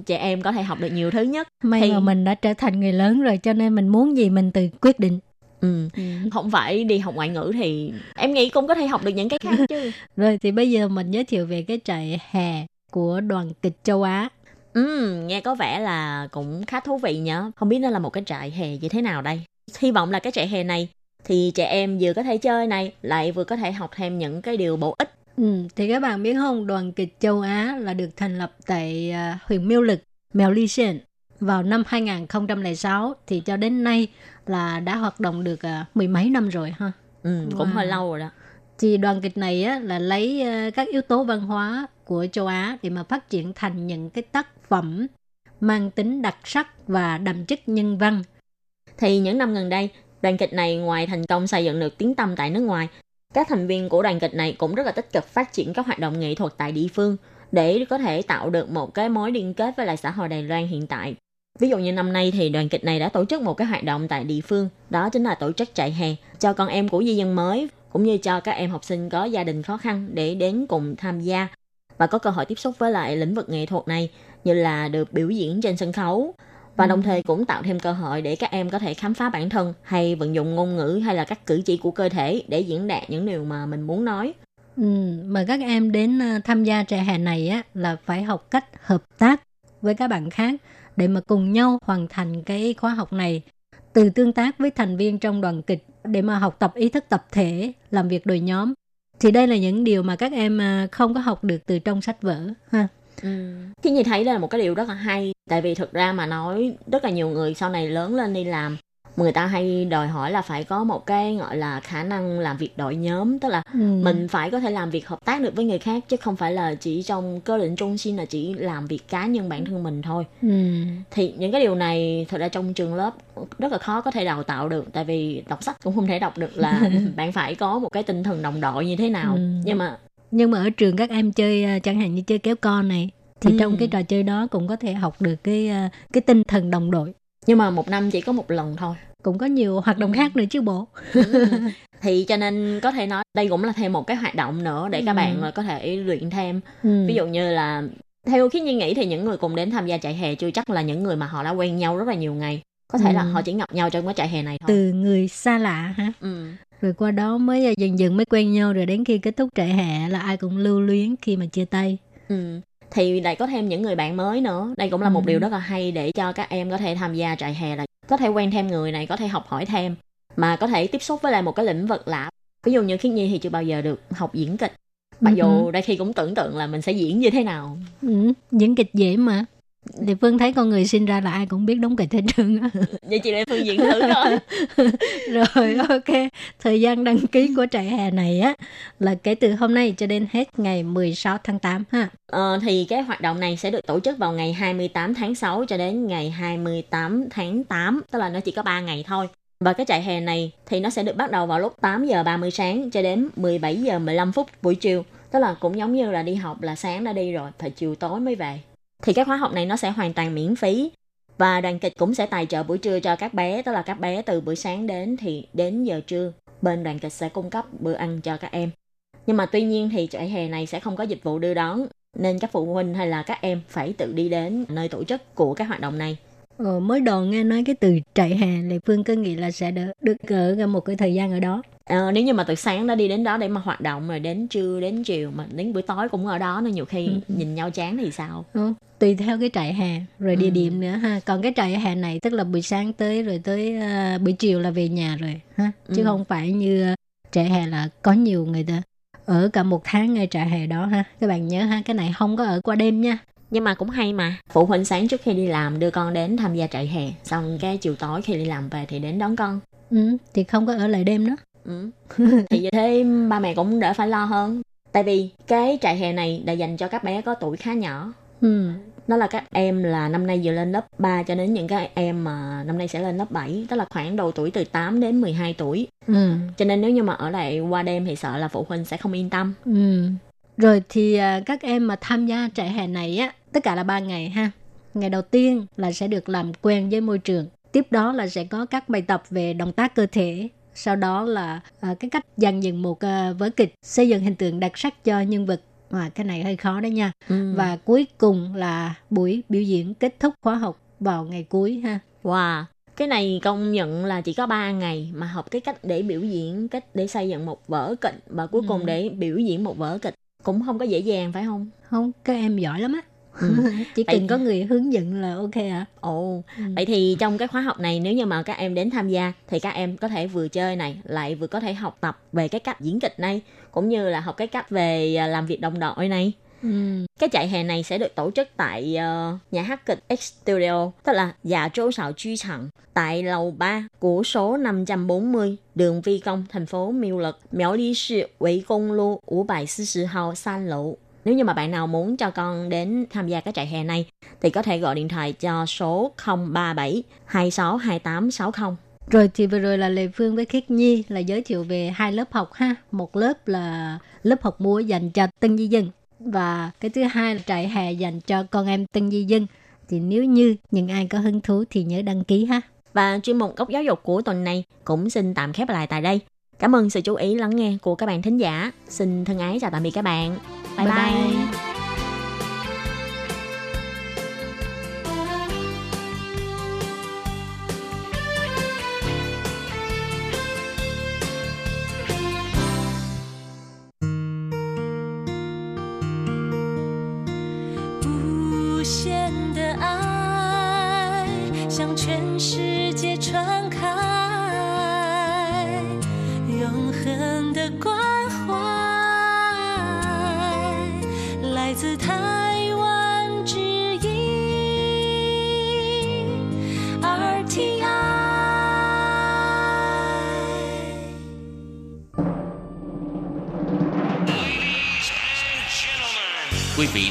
trẻ em có thể học được nhiều thứ nhất. May Thì- mà mình đã trở thành người lớn rồi cho nên mình muốn gì mình tự quyết định. Ừ. Không phải đi học ngoại ngữ thì em nghĩ cũng có thể học được những cái khác chứ. Rồi thì bây giờ mình giới thiệu về cái trại hè của đoàn kịch châu Á. Ừ, nghe có vẻ là cũng khá thú vị nhớ. Không biết nó là một cái trại hè như thế nào đây. Hy vọng là cái trại hè này thì trẻ em vừa có thể chơi này, lại vừa có thể học thêm những cái điều bổ ích. Ừ, thì các bạn biết không, đoàn kịch châu Á là được thành lập tại à, huyện Miêu Lực, Mèo Ly Sơn vào năm 2006 thì cho đến nay là đã hoạt động được à, mười mấy năm rồi ha. Ừ, cũng Wow. hơi lâu rồi đó. Thì đoàn kịch này á, là lấy à, các yếu tố văn hóa của châu Á để mà phát triển thành những cái tác phẩm mang tính đặc sắc và đậm chất nhân văn Thì những năm gần đây, đoàn kịch này ngoài thành công xây dựng được tiếng tăm tại nước ngoài, các thành viên của đoàn kịch này cũng rất là tích cực phát triển các hoạt động nghệ thuật tại địa phương để có thể tạo được một cái mối liên kết với lại xã hội Đài Loan hiện tại. Ví dụ như năm nay thì đoàn kịch này đã tổ chức một cái hoạt động tại địa phương, đó chính là tổ chức trại hè cho con em của di dân mới cũng như cho các em học sinh có gia đình khó khăn để đến cùng tham gia. và có cơ hội tiếp xúc với lại lĩnh vực nghệ thuật này như là được biểu diễn trên sân khấu và đồng thời cũng tạo thêm cơ hội để các em có thể khám phá bản thân hay vận dụng ngôn ngữ hay là các cử chỉ của cơ thể để diễn đạt những điều mà mình muốn nói. Ừ, mà các em đến ờ, tham gia trại hè này á là phải học cách hợp tác với các bạn khác để mà cùng nhau hoàn thành cái khóa học này. Từ tương tác với thành viên trong đoàn kịch để mà học tập ý thức tập thể, làm việc đội nhóm. Thì đây là những điều mà các em à, không có học được từ trong sách vở, ha. Ừ. Khi nhìn thấy đây là một cái điều rất là hay, tại vì thực ra mà nói rất là nhiều người sau này lớn lên đi làm người ta hay đòi hỏi là phải có một cái gọi là khả năng làm việc đội nhóm tức là ừ. mình phải có thể làm việc hợp tác được với người khác chứ không phải là chỉ trong cơ định trung 心 là chỉ làm việc cá nhân bản thân mình thôi ừ. thì những cái điều này thật ra trong trường lớp rất là khó có thể đào tạo được tại vì đọc sách cũng không thể đọc được là bạn phải có một cái tinh thần đồng đội như thế nào Ừ. nhưng mà nhưng mà ở trường các em chơi à, chẳng hạn như chơi kéo con này thì Ừ. trong cái trò chơi đó cũng có thể học được cái à, cái tinh thần đồng đội nhưng mà một năm chỉ có một lần thôi cũng có nhiều hoạt động khác nữa chứ bộ thì cho nên có thể nói đây cũng là thêm một cái hoạt động nữa để các Ừ. bạn có thể luyện thêm ừ. ví dụ như là theo khi nhi nghĩ thì những người cùng đến tham gia trại hè chưa chắc là những người mà họ đã quen nhau rất là nhiều ngày có thể là Ừ. họ chỉ gặp nhau trong cái trại hè này thôi từ người xa lạ ha ừ. rồi qua đó mới dần dần mới quen nhau rồi đến khi kết thúc trại hè là ai cũng lưu luyến khi mà chia tay Ừ. thì lại có thêm những người bạn mới nữa đây cũng là một Ừ. điều rất là hay để cho các em có thể tham gia trại hè là có thể quen thêm người này có thể học hỏi thêm mà có thể tiếp xúc với lại một cái lĩnh vực lạ ví dụ như khiết nhi thì chưa bao giờ được học diễn kịch mặc Ừ. dù đôi khi cũng tưởng tượng là mình sẽ diễn như thế nào ừ. diễn kịch dễ mà địa phương thấy con người sinh ra là ai cũng biết đóng kịch hết trơn á vậy chị lệ phương diễn thử rồi rồi ok thời gian đăng ký của trại hè này á là kể từ hôm nay cho đến hết ngày 16 tháng 8 ha Ờ, thì cái hoạt động này sẽ được tổ chức vào ngày 28 tháng 6 cho đến ngày 28 tháng 8, tức là nó chỉ có 3 ngày thôi. Và cái trại hè này thì nó sẽ được bắt đầu vào lúc 8 giờ 30 sáng cho đến 17 giờ 15 phút buổi chiều. Tức là cũng giống như là đi học là sáng đã đi rồi, phải chiều tối mới về. Thì cái khóa học này nó sẽ hoàn toàn miễn phí. Và đoàn kịch cũng sẽ tài trợ buổi trưa cho các bé, tức là các bé từ buổi sáng đến thì đến giờ trưa, bên đoàn kịch sẽ cung cấp bữa ăn cho các em. Nhưng mà tuy nhiên thì trại hè này sẽ không có dịch vụ đưa đón nên các phụ huynh hay là các em phải tự đi đến nơi tổ chức của các hoạt động này. ờ, mới đầu nghe nói cái từ trại hè lệ phương cứ nghĩ là sẽ được được ở một cái thời gian ở đó Ờ, nếu như mà từ sáng đã đi đến đó để mà hoạt động rồi đến trưa đến chiều mà đến buổi tối cũng ở đó nên nhiều khi Ừ. nhìn nhau chán thì sao? ừ. tùy theo cái trại hè rồi địa Ừ. điểm nữa ha còn cái trại hè này tức là buổi sáng tới rồi tới à, buổi chiều là về nhà rồi ha chứ Ừ. không phải như à, trại hè là có nhiều người ta ở cả một tháng ngay trại hè đó ha các bạn nhớ ha cái này không có ở qua đêm nha Nhưng mà cũng hay mà. Phụ huynh sáng trước khi đi làm đưa con đến tham gia trại hè, xong cái chiều tối khi đi làm về thì đến đón con. ừ, thì không có ở lại đêm đó Ừ. thì như thế ba mẹ cũng đỡ phải lo hơn. Tại vì cái trại hè này đã dành cho các bé có tuổi khá nhỏ. ừ. Đó là các em là năm nay vừa lên lớp 3 cho đến những cái em mà năm nay sẽ lên lớp 7, tức là khoảng đầu tuổi từ 8 đến 12 tuổi. Ừ. Cho nên nếu như mà ở lại qua đêm thì sợ là phụ huynh sẽ không yên tâm. Ừ. Rồi thì à, các em mà tham gia trại hè này á, tất cả là 3 ngày ha. Ngày đầu tiên là sẽ được làm quen với môi trường. Tiếp đó là sẽ có các bài tập về động tác cơ thể. Sau đó là à, cái cách dàn dựng một à, vở kịch, xây dựng hình tượng đặc sắc cho nhân vật. Và cái này hơi khó đấy nha. Ừ. Và cuối cùng là buổi biểu diễn kết thúc khóa học vào ngày cuối ha. Wow, cái này công nhận là chỉ có 3 ngày mà học cái cách để biểu diễn, cách để xây dựng một vở kịch và cuối cùng Ừ. để biểu diễn một vở kịch cũng không có dễ dàng phải không? Không, các em giỏi lắm á. Ừ. Chỉ Vậy- cần có người hướng dẫn là ok ạ. Ồ, Ừ. vậy thì trong cái khóa học này nếu như mà các em đến tham gia thì các em có thể vừa chơi này lại vừa có thể học tập về cái cách diễn kịch này cũng như là học cái cách về à, làm việc đồng đội này. Ừ. Cái chạy hè này sẽ được tổ chức tại ờ, nhà hát kịch X Studio, tức là Dạ Châu Sảo Truy Chẳng, tại lầu 3 của số 540 đường Vi Công, thành phố Miêu Lực, Miao Lý 市, Quế Công Lô, 540号 san lầu. Nếu như mà bạn nào muốn cho con đến tham gia cái trại hè này thì có thể gọi điện thoại cho số 037 2628 60. Rồi thì vừa rồi là Lê Phương với Khiết Nhi là giới thiệu về hai lớp học ha. Một lớp là lớp học múa dành cho tân di dân và cái thứ hai là trại hè dành cho con em tân di dân. Thì nếu như những ai có hứng thú thì nhớ đăng ký ha. Và chuyên mục góc giáo dục của tuần này cũng xin tạm khép lại tại đây. Cảm ơn sự chú ý lắng nghe của các bạn thính giả. Xin thân ái chào tạm biệt các bạn. Bye. bye. bye. 向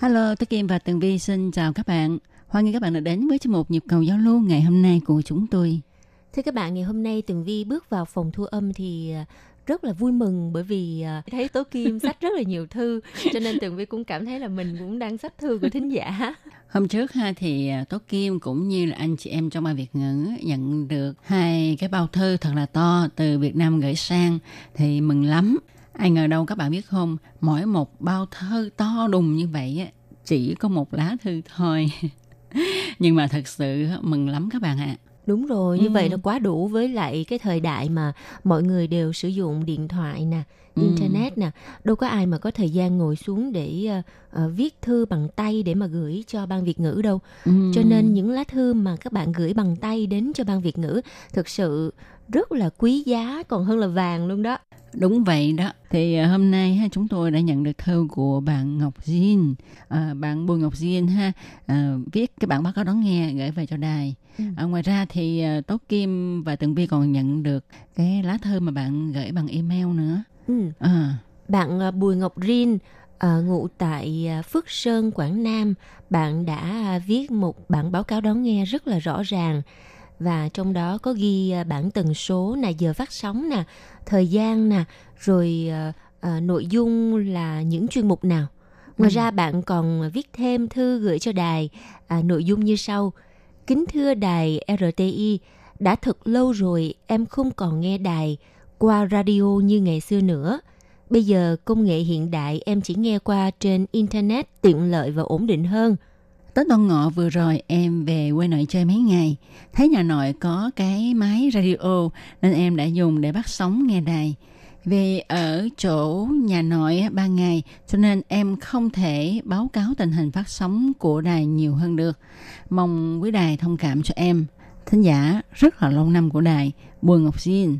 Hello, Tố Kim và Tường Vi xin chào các bạn. Hoan nghênh các bạn đã đến với chuyên mục Nhịp cầu giao lưu ngày hôm nay của chúng tôi. Thưa các bạn, ngày hôm nay Tường Vi bước vào phòng thu âm thì à, rất là vui mừng bởi vì à, thấy Tố Kim sách rất là nhiều thư cho nên Tường Vi cũng cảm thấy là mình cũng đang sách thư của thính giả. Hôm trước ha thì à, Tố Kim cũng như là anh chị em trong ban Việt ngữ nhận được hai cái bao thư thật là to từ Việt Nam gửi sang thì mừng lắm. Ai ngờ đâu các bạn biết không, mỗi một bao thư to đùng như vậy á, chỉ có một lá thư thôi. Nhưng mà thật sự mừng lắm các bạn ạ. Đúng rồi, như Ừ. vậy là quá đủ với lại cái thời đại mà mọi người đều sử dụng điện thoại nè, Ừ. internet nè, đâu có ai mà có thời gian ngồi xuống để ờ, viết thư bằng tay để mà gửi cho ban Việt ngữ đâu. Ừ. Cho nên những lá thư mà các bạn gửi bằng tay đến cho ban Việt ngữ thực sự rất là quý giá còn hơn là vàng luôn đó. Đúng vậy đó. Thì à, hôm nay ha chúng tôi đã nhận được thư của bạn Ngọc Diên. À, bạn Bùi Ngọc Diên ha à, viết cái bản báo cáo đón nghe gửi về cho đài. Ừ. À, ngoài ra thì à, Tố Kim và Tường Vi còn nhận được cái lá thư mà bạn gửi bằng email nữa. Ừ. À, Bạn à, Bùi Ngọc Rin à, ngụ tại Phước Sơn, Quảng Nam, bạn đã viết một bản báo cáo đón nghe rất là rõ ràng và trong đó có ghi à, bản tần số nè, giờ phát sóng nè, thời gian nè, rồi à, nội dung là những chuyên mục nào. Ngoài Ừ. ra bạn còn viết thêm thư gửi cho đài à, nội dung như sau. Kính thưa đài RTI, đã thật lâu rồi em không còn nghe đài qua radio như ngày xưa nữa. Bây giờ công nghệ hiện đại em chỉ nghe qua trên internet tiện lợi và ổn định hơn. Tết Đoan Ngọ vừa rồi em về quê nội chơi mấy ngày. Thấy nhà nội có cái máy radio nên em đã dùng để bắt sóng nghe đài. Vì ở chỗ nhà nội ba ngày cho nên em không thể báo cáo tình hình phát sóng của đài nhiều hơn được. Mong quý đài thông cảm cho em. Thính giả rất là lâu năm của đài, Bùi Ngọc Diên.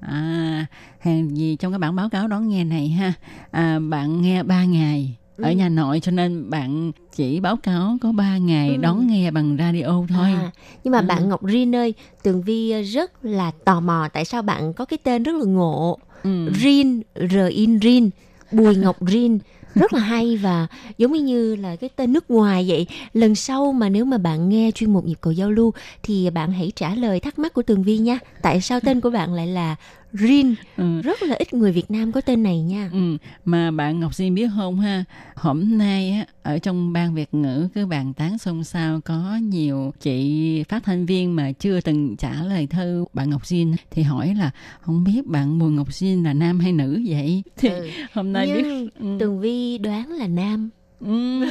À, hàng gì trong cái bản báo cáo đón nghe này ha, à, bạn nghe ba ngày ở Ừ. nhà nội cho nên bạn chỉ báo cáo có 3 ngày Ừ. đón nghe bằng radio thôi. À, nhưng mà Ừ. bạn Ngọc Rin ơi, Tường Vi rất là tò mò tại sao bạn có cái tên rất là ngộ. Ừ. Rin, R-in Rin, Bùi Ngọc Rin. Rất là hay và giống như là cái tên nước ngoài vậy. Lần sau mà nếu mà bạn nghe chuyên mục nhịp cầu giao lưu thì bạn hãy trả lời thắc mắc của Tường Vi nha. Tại sao tên của bạn lại là Rin? Ừ. Rất là ít người Việt Nam có tên này nha. Ừ, mà bạn Ngọc Diên biết không ha, hôm nay á, ở trong ban Việt ngữ cứ bàn tán xôn xao có nhiều chị phát thanh viên mà chưa từng trả lời thư bạn Ngọc Diên thì hỏi là không biết bạn Bùi Ngọc Diên là nam hay nữ vậy? Thì Ừ. hôm nay biết Nhưng ừ. Tường Vi đoán là nam. Ừ.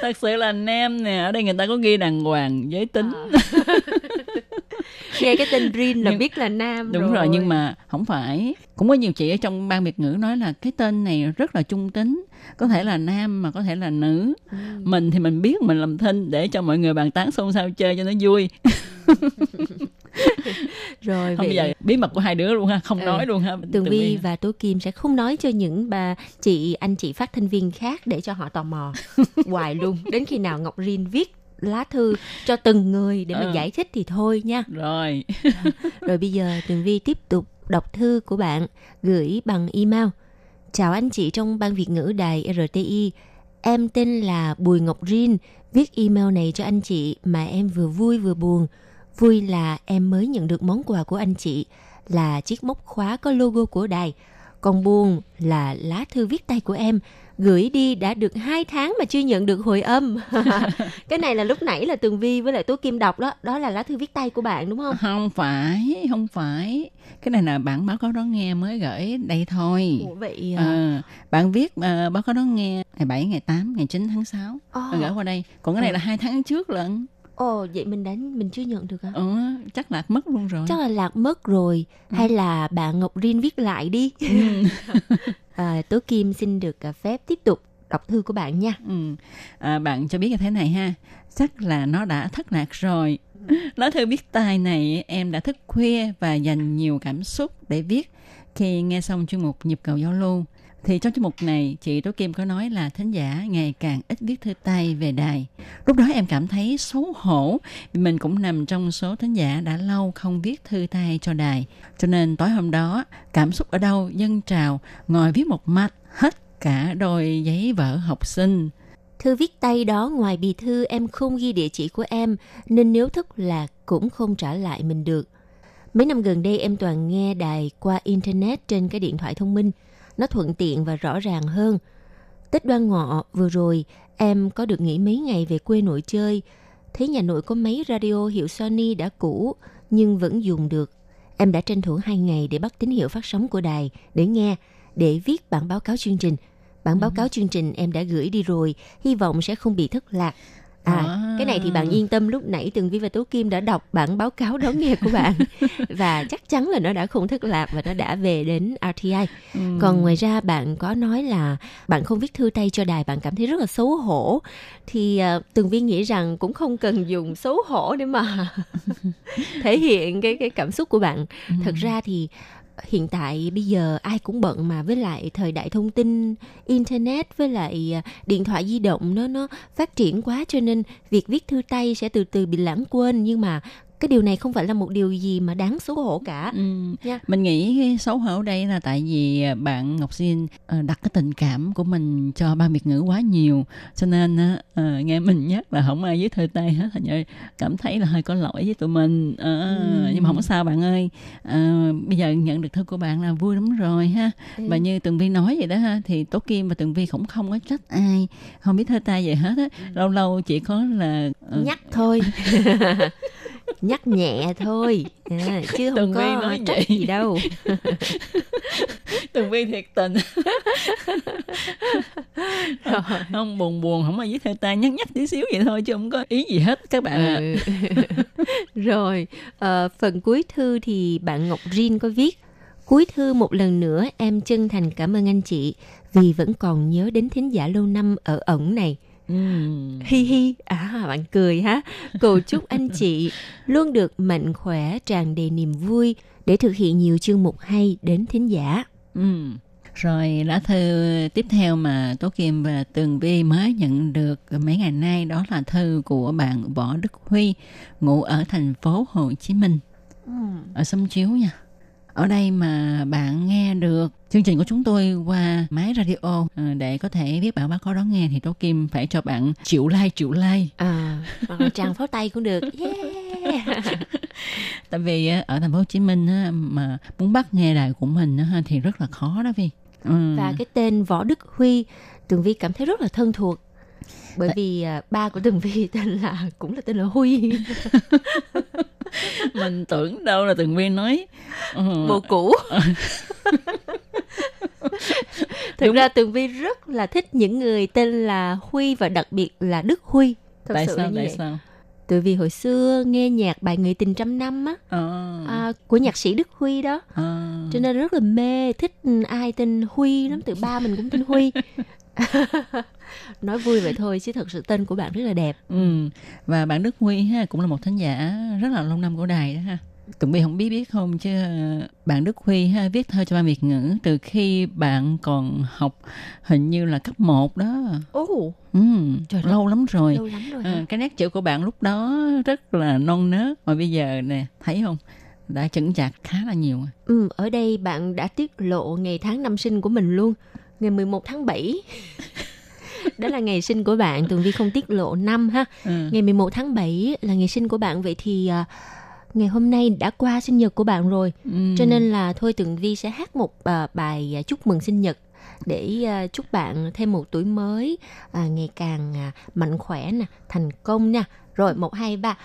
Thật sự là nam nè, ở đây người ta có ghi đàng hoàng giới tính. Nghe cái tên Rin là Nhưng- biết là nam Đúng rồi. nhưng mà không phải. Cũng có nhiều chị ở trong ban Việt ngữ nói là cái tên này rất là trung tính. Có thể là nam mà có thể là nữ. Ừ. Mình thì mình biết mình làm thinh để cho mọi người bàn tán xôn xao chơi cho nó vui. rồi Không vậy giờ bí mật của hai đứa luôn ha, không Ừ. nói luôn ha. Tường Tường Vi và Tố Kim sẽ không nói cho những bà chị anh chị phát thanh viên khác để cho họ tò mò hoài luôn đến khi nào Ngọc Rin viết lá thư cho từng người để mà Ờ. giải thích thì thôi nha. Rồi. Rồi bây giờ Tường Vi tiếp tục đọc thư của bạn gửi bằng email. Chào anh chị trong ban Việt ngữ đài RTI. Em tên là Bùi Ngọc Rin, viết email này cho anh chị mà em vừa vui vừa buồn. Vui là em mới nhận được món quà của anh chị là chiếc móc khóa có logo của đài. Con buồn là lá thư viết tay của em gửi đi đã được 2 tháng mà chưa nhận được hồi âm. cái này là lúc nãy là Tường Vi với lại Tố Kim đọc đó, đó là lá thư viết tay của bạn đúng không? Không phải, không phải. Cái này là bản báo cáo đó nghe mới gửi đây thôi. Ủa vậy à? À, bạn viết uh, báo cáo đó nghe ngày 7, ngày 8, ngày 9 tháng 6 Ồ. Bạn gửi qua đây. Còn cái này Ừ. là hai tháng trước lận. Ồ vậy mình đã mình chưa nhận được à? Ừ, chắc là mất luôn rồi. Chắc là lạc mất rồi hay là bạn Ngọc Rin viết lại đi. Ừ. à, Tố Kim xin được à, phép tiếp tục đọc thư của bạn nha. Ừ. À, bạn cho biết như thế này ha chắc là nó đã thất lạc rồi lá thư viết tay này em đã thức khuya và dành nhiều cảm xúc để viết khi nghe xong chuyên mục nhịp cầu giao lưu thì trong chương mục này, chị Tố Kim có nói là thính giả ngày càng ít viết thư tay về đài lúc đó em cảm thấy xấu hổ, vì mình cũng nằm trong số thính giả đã lâu không viết thư tay cho đài cho nên tối hôm đó, cảm xúc ở đâu dâng trào, ngồi viết một mạch hết cả đôi giấy vở học sinh Thư viết tay đó ngoài bì thư em không ghi địa chỉ của em, nên nếu thức là cũng không trả lại mình được. Mấy năm gần đây em toàn nghe đài qua internet trên cái điện thoại thông minh. Nó thuận tiện và rõ ràng hơn. Tết đoan ngọ vừa rồi em có được nghỉ mấy ngày về quê nội chơi. Thấy nhà nội có máy radio hiệu Sony đã cũ nhưng vẫn dùng được. Em đã tranh thủ hai ngày để bắt tín hiệu phát sóng của đài để nghe, để viết bản báo cáo chương trình. Bản báo cáo chương trình em đã gửi đi rồi, hy vọng sẽ không bị thất lạc. À, À. cái này thì bạn yên tâm lúc nãy Tường Vi và Tố Kim đã đọc bản báo cáo đón nghe của bạn và chắc chắn là nó đã không thất lạc và nó đã về đến RTI. Ừ. Còn ngoài ra bạn có nói là bạn không viết thư tay cho đài, bạn cảm thấy rất là xấu hổ. Thì uh, Tường Vi nghĩ rằng cũng không cần dùng xấu hổ để mà thể hiện cái cái cảm xúc của bạn. Ừ. Thật ra thì hiện tại bây giờ ai cũng bận mà, với lại thời đại thông tin, internet, với lại à, điện thoại di động nó nó phát triển quá cho nên việc viết thư tay sẽ từ từ bị lãng quên. Nhưng mà cái điều này không phải là một điều gì mà đáng xấu hổ cả. Ừ. nha. Mình nghĩ xấu hổ đây là tại vì bạn Ngọc Xin ờ, đặt cái tình cảm của mình cho ba Việt ngữ quá nhiều. Cho nên á, ờ, nghe mình nhắc là không ai viết thư tay hết. Thành ra cảm thấy là hơi có lỗi với tụi mình. Ờ, Ừ. nhưng mà không sao bạn ơi. Ờ, bây giờ nhận được thư của bạn là vui lắm rồi ha. Ừ. và như Tường Vi nói vậy đó ha thì Tố Kim và Tường Vi cũng không có trách ai. Không biết thư tay vậy hết á. Lâu lâu chỉ có là ờ, nhắc thôi nhắc nhẹ thôi. À, chứ không Tường có nói trách vậy. gì đâu. Tường Vi thiệt tình. Không buồn buồn. Không ai viết theo tay nhắc nhắc tí xíu vậy thôi chứ không có ý gì hết các bạn ạ. Ừ. Rồi, ờ, phần cuối thư thì bạn Ngọc Rin có viết Cuối thư một lần nữa em chân thành cảm ơn anh chị vì vẫn còn nhớ đến thính giả lâu năm ở ẩn này. Hi hi, à bạn cười ha. Cầu chúc anh chị luôn được mạnh khỏe, tràn đầy niềm vui để thực hiện nhiều chương mục hay đến thính giả. Ừm. rồi lá thư tiếp theo mà Tố Kim và Tường Vi mới nhận được mấy ngày nay đó là thư của bạn Võ Đức Huy ngụ ở thành phố Hồ Chí Minh ở Sâm Chiếu nha ở đây mà bạn nghe được chương trình của chúng tôi qua máy radio ờ, để có thể viết bản báo cáo đó nghe thì Tố Kim phải cho bạn triệu like triệu like À, hoặc là tràng pháo tay cũng được. Yeah. tại vì á, ở thành phố Hồ Chí Minh mà muốn bắt nghe đài của mình thì rất là khó đó Vi ừ. Và cái tên Võ Đức Huy, Tường Vi cảm thấy rất là thân thuộc. Bởi vì à, ba của Tường Vi tên là cũng là tên là Huy. mình tưởng đâu là Tường Vi nói ừ, bồ cũ thực ra tường vi rất là thích những người tên là huy và đặc biệt là đức huy. Thật tại sự là sao như tại vậy? sao? Từ vì hồi xưa nghe nhạc bài người tình trăm năm á Ờ, à, của nhạc sĩ đức huy đó. Ờ. cho nên rất là mê thích ai tên huy lắm từ ba mình cũng tên huy. Nói vui vậy thôi chứ thật sự tên của bạn rất là đẹp. Ừ. Và bạn Đức Huy ha cũng là một thính giả rất là lâu năm của đài đó ha. Tụi bi không biết biết không chứ ờ, bạn Đức Huy ha viết thơ cho ban Việt ngữ từ khi bạn còn học hình như là cấp 1 đó. ồ Ừ, Trời lâu lắm rồi. lâu lắm rồi hả? cái nét chữ của bạn lúc đó rất là non nớt mà bây giờ nè thấy không đã chững chạc khá là nhiều Ừ, ở đây bạn đã tiết lộ ngày tháng năm sinh của mình luôn. Ngày 11 tháng 7. Đó là ngày sinh của bạn, Tường Vi không tiết lộ năm ha. ừ. Ngày 11 tháng 7 là ngày sinh của bạn vậy thì à, ngày hôm nay đã qua sinh nhật của bạn rồi. Ừ. cho nên là thôi Tường Vi sẽ hát một à, bài à, chúc mừng sinh nhật để à, chúc bạn thêm một tuổi mới à, ngày càng à, mạnh khỏe nè thành công nè rồi một hai ba.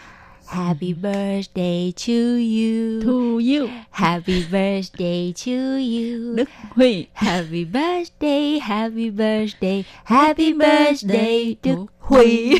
Happy birthday to you. Thu Diêu, Happy birthday to you. Đức Huy. Happy birthday Happy birthday Happy birthday Đức Huy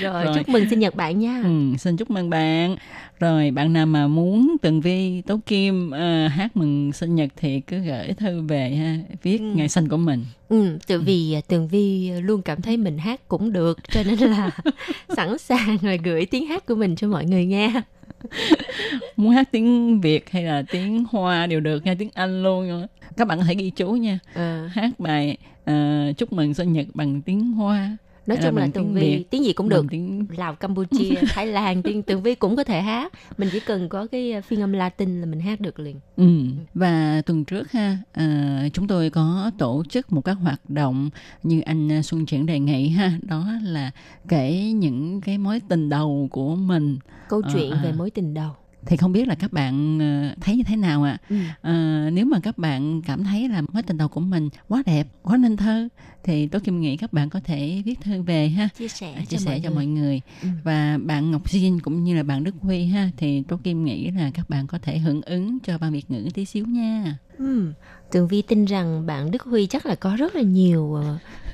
rồi, Rồi. chúc mừng sinh nhật bạn nha Ừ, xin chúc mừng bạn. Rồi bạn nào mà muốn Tường Vi, Tố Kim ờ, hát mừng sinh nhật thì cứ gửi thư về ha, viết Ừ. ngày sinh của mình. Ừ, tự vì à, Tường Vi luôn cảm thấy mình hát cũng được cho nên là sẵn sàng rồi gửi tiếng hát của mình cho mọi người nghe. Muốn hát tiếng Việt hay là tiếng Hoa đều được nha, tiếng Anh luôn. nữa. Các bạn có thể ghi chú nha. Ờ, Hát bài ờ, chúc mừng sinh nhật bằng tiếng Hoa. Nói Hay là chung là bằng Tường tiếng Vi Việt, tiếng gì cũng được. Tiếng... Lào, Campuchia, Thái Lan, tiếng Tường Vi cũng có thể hát. Mình chỉ cần có cái phiên âm Latin là mình hát được liền. Ừ. Và tuần trước ha, ờ, chúng tôi có tổ chức một các hoạt động như anh Xuân Triển đề nghị ha, đó là kể những cái mối tình đầu của mình. Câu Ờ, chuyện à. về mối tình đầu. Thì không biết là các bạn ờ, thấy như thế nào ạ? Ừ. Ờ, nếu mà các bạn cảm thấy là mối tình đầu của mình quá đẹp, quá nên thơ thì tôi Kim nghĩ các bạn có thể viết thư về ha, Chia sẻ chia cho sẻ mọi cho người. mọi người. Ừ. Và bạn Ngọc Diên cũng như là bạn Đức Huy ha thì tôi Kim nghĩ là các bạn có thể hưởng ứng cho ban Việt ngữ tí xíu nha. Ừ. Tường Vi tin rằng bạn Đức Huy chắc là có rất là nhiều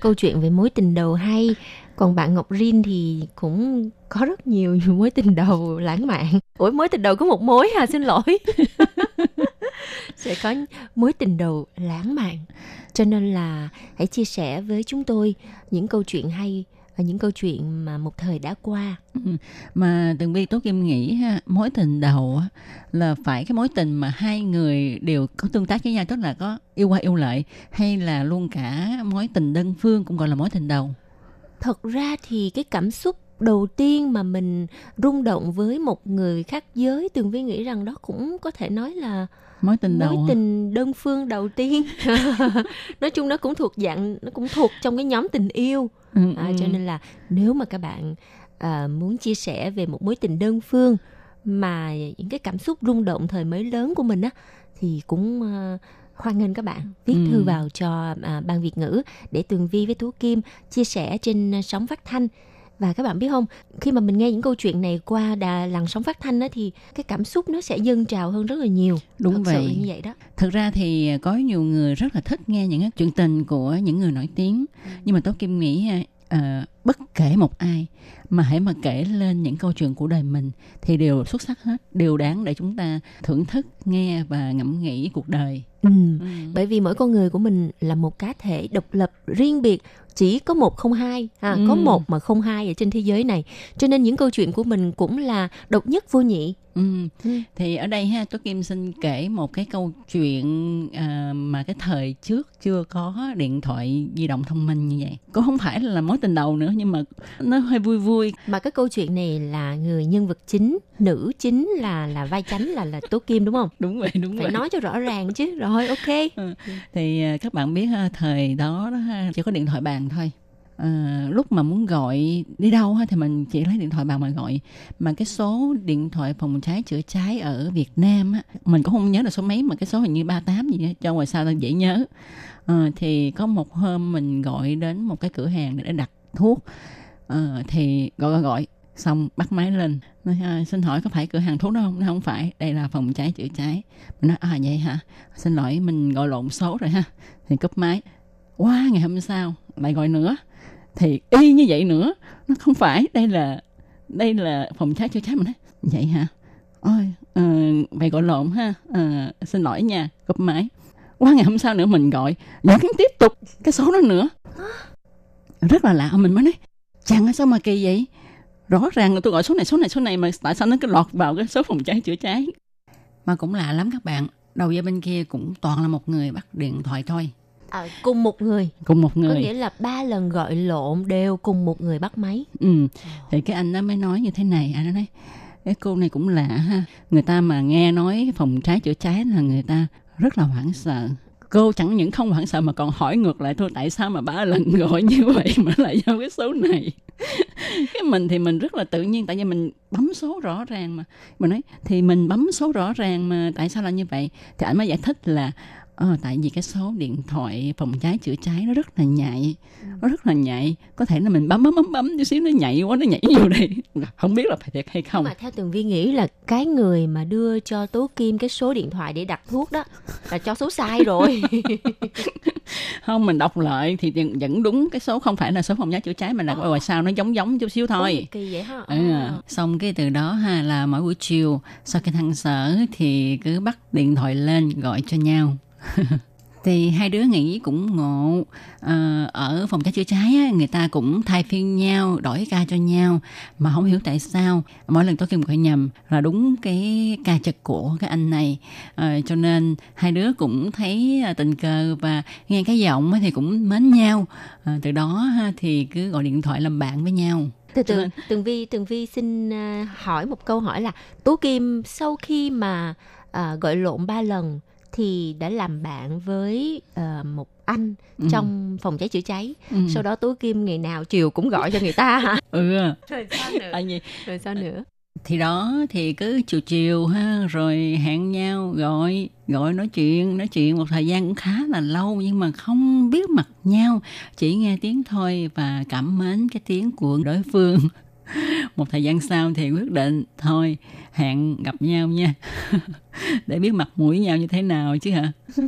câu chuyện về mối tình đầu hay. Còn bạn Ngọc Rin thì cũng có rất nhiều mối tình đầu lãng mạn. Ủa mối tình đầu có một mối à, xin lỗi. Sẽ có mối tình đầu lãng mạn. Cho nên là hãy chia sẻ với chúng tôi những câu chuyện hay và những câu chuyện mà một thời đã qua. mà tường vi tốt kim nghĩ ha mối tình đầu là phải cái mối tình mà hai người đều có tương tác với nhau tức là có yêu qua yêu lại hay là luôn cả mối tình đơn phương cũng gọi là mối tình đầu thật ra thì cái cảm xúc đầu tiên mà mình rung động với một người khác giới tường vi nghĩ rằng đó cũng có thể nói là mối tình đầu mối hả? tình đơn phương đầu tiên nói chung nó cũng thuộc dạng nó cũng thuộc trong cái nhóm tình yêu ừ, à, ừ. cho nên là nếu mà các bạn à, muốn chia sẻ về một mối tình đơn phương mà những cái cảm xúc rung động thời mới lớn của mình á thì cũng à, hoan nghênh các bạn viết Ừ. thư vào cho à, ban Việt ngữ để Tường Vi với Tú Kim chia sẻ trên à, sóng phát thanh. Và các bạn biết không khi mà mình nghe những câu chuyện này qua đà làn sóng phát thanh á thì cái cảm xúc nó sẽ dâng trào hơn rất là nhiều. Đúng Thật vậy. như vậy đó. Thực ra thì có nhiều người rất là thích nghe những chuyện tình của những người nổi tiếng. Nhưng mà tôi kim nghĩ ờ, bất kể một ai mà hãy mà kể lên những câu chuyện của đời mình thì đều xuất sắc hết đều đáng để chúng ta thưởng thức nghe và ngẫm nghĩ cuộc đời ừ. bởi vì mỗi con người của mình là một cá thể độc lập riêng biệt chỉ có một không hai à, Ừ. có một mà không hai ở trên thế giới này cho nên những câu chuyện của mình cũng là độc nhất vô nhị Ừ. Ừ. Thì ở đây ha, Tố Kim xin kể một cái câu chuyện à, mà cái thời trước chưa có điện thoại di động thông minh như vậy. Cũng không phải là mối tình đầu nữa nhưng mà nó hơi vui vui. mà cái câu chuyện này là người nhân vật chính nữ chính là là vai chánh là là tố kim đúng không Đúng vậy, đúng phải vậy. nói cho rõ ràng chứ rồi ok. Thì à, các bạn biết ha, thời đó, đó ha, chỉ có điện thoại bàn thôi. À, lúc mà muốn gọi đi đâu ha, thì mình chỉ lấy điện thoại bàn mà gọi. Mà cái số điện thoại phòng cháy chữa cháy ở Việt Nam á, mình cũng không nhớ là số mấy mà cái số hình như 38 gì á, cho ngoài sao dễ nhớ. Ờ, thì có một hôm mình gọi đến một cái cửa hàng để đặt thuốc. Ờ, thì gọi gọi gọi xong bắt máy lên. Nói, à, xin hỏi có phải cửa hàng thuốc đó không? Nó không phải đây là phòng cháy chữa cháy. Mình nói à vậy hả? Xin lỗi mình gọi lộn số rồi ha. Thì cúp máy. Qua ngày hôm sau lại gọi nữa. Thì y như vậy nữa. Nó không phải đây là đây là phòng cháy chữa cháy. Mình nói vậy hả? Ôi uh, vậy gọi lộn ha. Uh, xin lỗi nha. Cúp máy. Qua ngày hôm sau nữa mình gọi. Vẫn tiếp tục cái số đó nữa. Rất là lạ. Mình mới nói chẳng sao mà kỳ vậy? Rõ ràng là tôi gọi số này số này số này mà tại sao nó cứ lọt vào cái số phòng cháy chữa cháy? Mà cũng lạ lắm các bạn đầu dây bên kia cũng toàn là một người bắt điện thoại thôi. À, cùng một người. Cùng một có người nghĩa là ba lần gọi lộn đều cùng một người bắt máy. Ừ thì cái anh đó mới nói như thế này anh nói cái cô này cũng lạ ha người ta mà nghe nói phòng cháy chữa cháy là người ta rất là hoảng sợ cô chẳng những không hoảng sợ mà còn hỏi ngược lại, thôi, tại sao mà ba lần gọi như vậy mà lại giao cái số này? Cái mình thì mình rất là tự nhiên, tại vì mình bấm số rõ ràng mà. Mình nói, thì mình bấm số rõ ràng mà, tại sao là như vậy? Thì anh mới giải thích là Ờ, tại vì cái số điện thoại phòng cháy chữa cháy nó rất là nhạy nó rất là nhạy. Có thể là mình bấm bấm bấm bấm chút xíu nó nhạy quá nó nhảy vô đây. Không biết là phải thiệt hay không. Mà theo tường vi nghĩ là cái người mà đưa cho tố kim cái số điện thoại để đặt thuốc đó là cho số sai rồi. Không mình đọc lại thì vẫn đúng. Cái số không phải là số phòng cháy chữa cháy mà là ở ngoài sau nó giống giống chút xíu thôi. Ủa, kỳ vậy hả ừ. xong cái từ đó ha là mỗi buổi chiều sau khi thăng sở thì cứ bắt điện thoại lên gọi cho nhau thì hai đứa nghĩ cũng ngộ. À, ở phòng cháy chữa cháy á, người ta cũng thay phiên nhau đổi ca cho nhau mà không hiểu tại sao. Mỗi lần tôi kim gọi nhầm là đúng cái ca trực của cái anh này. À, cho nên hai đứa cũng thấy tình cờ và nghe cái giọng thì cũng mến nhau. À, từ đó thì cứ gọi điện thoại làm bạn với nhau. Từ từ tường vi tường vi xin hỏi một câu hỏi là tú kim sau khi mà uh, gọi lộn ba lần thì đã làm bạn với uh, một anh ừ. trong phòng cháy chữa cháy ừ. sau đó tú kim ngày nào chiều cũng gọi cho người ta hả ừ rồi sao nữa à, gì? rồi sao nữa thì đó thì cứ chiều chiều ha rồi hẹn nhau gọi gọi nói chuyện nói chuyện một thời gian cũng khá là lâu nhưng mà không biết mặt nhau chỉ nghe tiếng thôi và cảm mến cái tiếng của đối phương một thời gian sau thì quyết định thôi hẹn gặp nhau nha. Để biết mặt mũi nhau như thế nào chứ hả?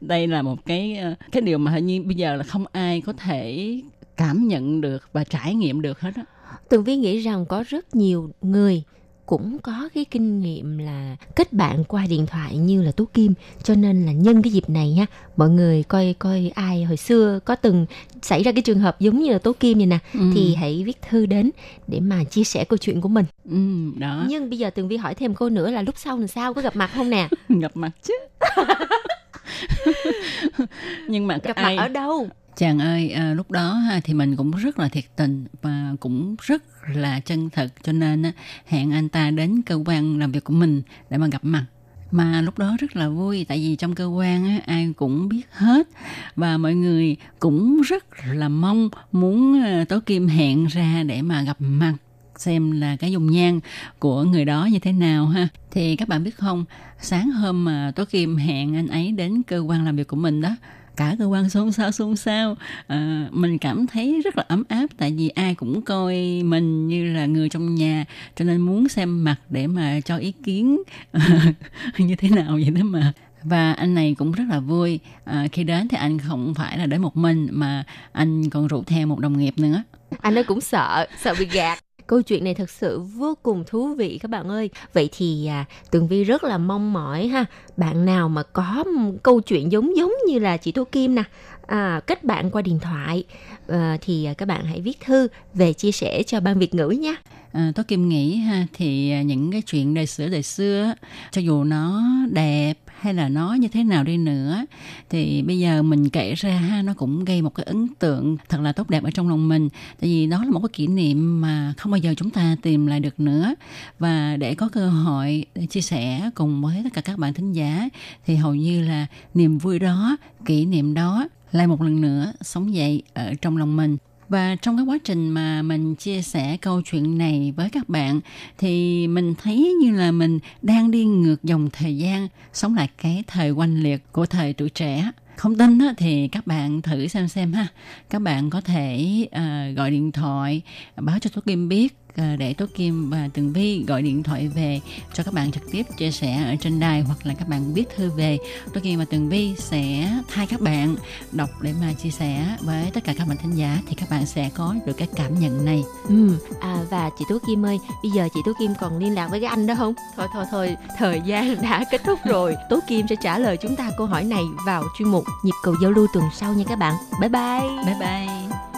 Đây là một cái ờ, cái điều mà hình như bây giờ là không ai có thể cảm nhận được và trải nghiệm được hết á. Tường vi nghĩ rằng có rất nhiều người cũng có cái kinh nghiệm là kết bạn qua điện thoại như là tú kim. Cho nên là nhân cái dịp này nha mọi người coi coi ai hồi xưa có từng xảy ra cái trường hợp giống như là tú kim này nè ừ. thì hãy viết thư đến để mà chia sẻ câu chuyện của mình. Ừ, đó. Nhưng bây giờ tường vi hỏi thêm cô nữa là lúc sau làm sao có gặp mặt không nè? Gặp mặt chứ. Nhưng mà gặp ai... mặt ở đâu chàng ơi à, lúc đó ha, thì mình cũng rất là thiệt tình và cũng rất là chân thật. Cho nên á, hẹn anh ta đến cơ quan làm việc của mình để mà gặp mặt. Mà lúc đó rất là vui tại vì trong cơ quan á, ai cũng biết hết. Và mọi người cũng rất là mong muốn ờ, tối kim hẹn ra để mà gặp mặt xem là cái dùng nhan của người đó như thế nào ha. Thì các bạn biết không sáng hôm mà tối kim hẹn anh ấy đến cơ quan làm việc của mình đó cả cơ quan xôn xao xôn xao. À, mình cảm thấy rất là ấm áp tại vì ai cũng coi mình như là người trong nhà cho nên muốn xem mặt để mà cho ý kiến như thế nào vậy đó mà. Và anh này cũng rất là vui. À, khi đến thì anh không phải là đến một mình mà anh còn rủ theo một đồng nghiệp nữa. Anh ấy cũng sợ sợ bị gạt câu chuyện này thật sự vô cùng thú vị các bạn ơi. Vậy thì à, tường vi rất là mong mỏi ha. Bạn nào mà có câu chuyện giống giống như là chị tô kim nè à, kết bạn qua điện thoại ờ, à, thì các bạn hãy viết thư về chia sẻ cho ban việt ngữ nha. Ờ, à, tôi kim nghĩ ha thì à, những cái chuyện đời xưa đời xưa cho dù nó đẹp hay là nó như thế nào đi nữa, thì bây giờ mình kể ra nó cũng gây một cái ấn tượng thật là tốt đẹp ở trong lòng mình. Tại vì đó là một cái kỷ niệm mà không bao giờ chúng ta tìm lại được nữa. Và để có cơ hội để chia sẻ cùng với tất cả các bạn thính giả, thì hầu như là niềm vui đó, kỷ niệm đó lại một lần nữa sống dậy ở trong lòng mình và trong cái quá trình mà mình chia sẻ câu chuyện này với các bạn thì mình thấy như là mình đang đi ngược dòng thời gian sống lại cái thời oanh liệt của thời tuổi trẻ. Không tin thì các bạn thử xem xem ha. Các bạn có thể uh, gọi điện thoại báo cho tôi kim biết để Tố Kim và Tường Vi gọi điện thoại về cho các bạn trực tiếp chia sẻ ở trên đài hoặc là các bạn viết thư về Tố Kim và Tường Vi sẽ thay các bạn đọc để mà chia sẻ với tất cả các bạn thính giả thì các bạn sẽ có được cái cảm nhận này. Ừ, à, và chị Tố Kim ơi, bây giờ chị Tố Kim còn liên lạc với cái anh đó không? Thôi thôi thôi, thời gian đã kết thúc rồi. Tố Kim sẽ trả lời chúng ta câu hỏi này vào chuyên mục nhịp cầu giao lưu tuần sau nha các bạn. Bye bye. Bye bye.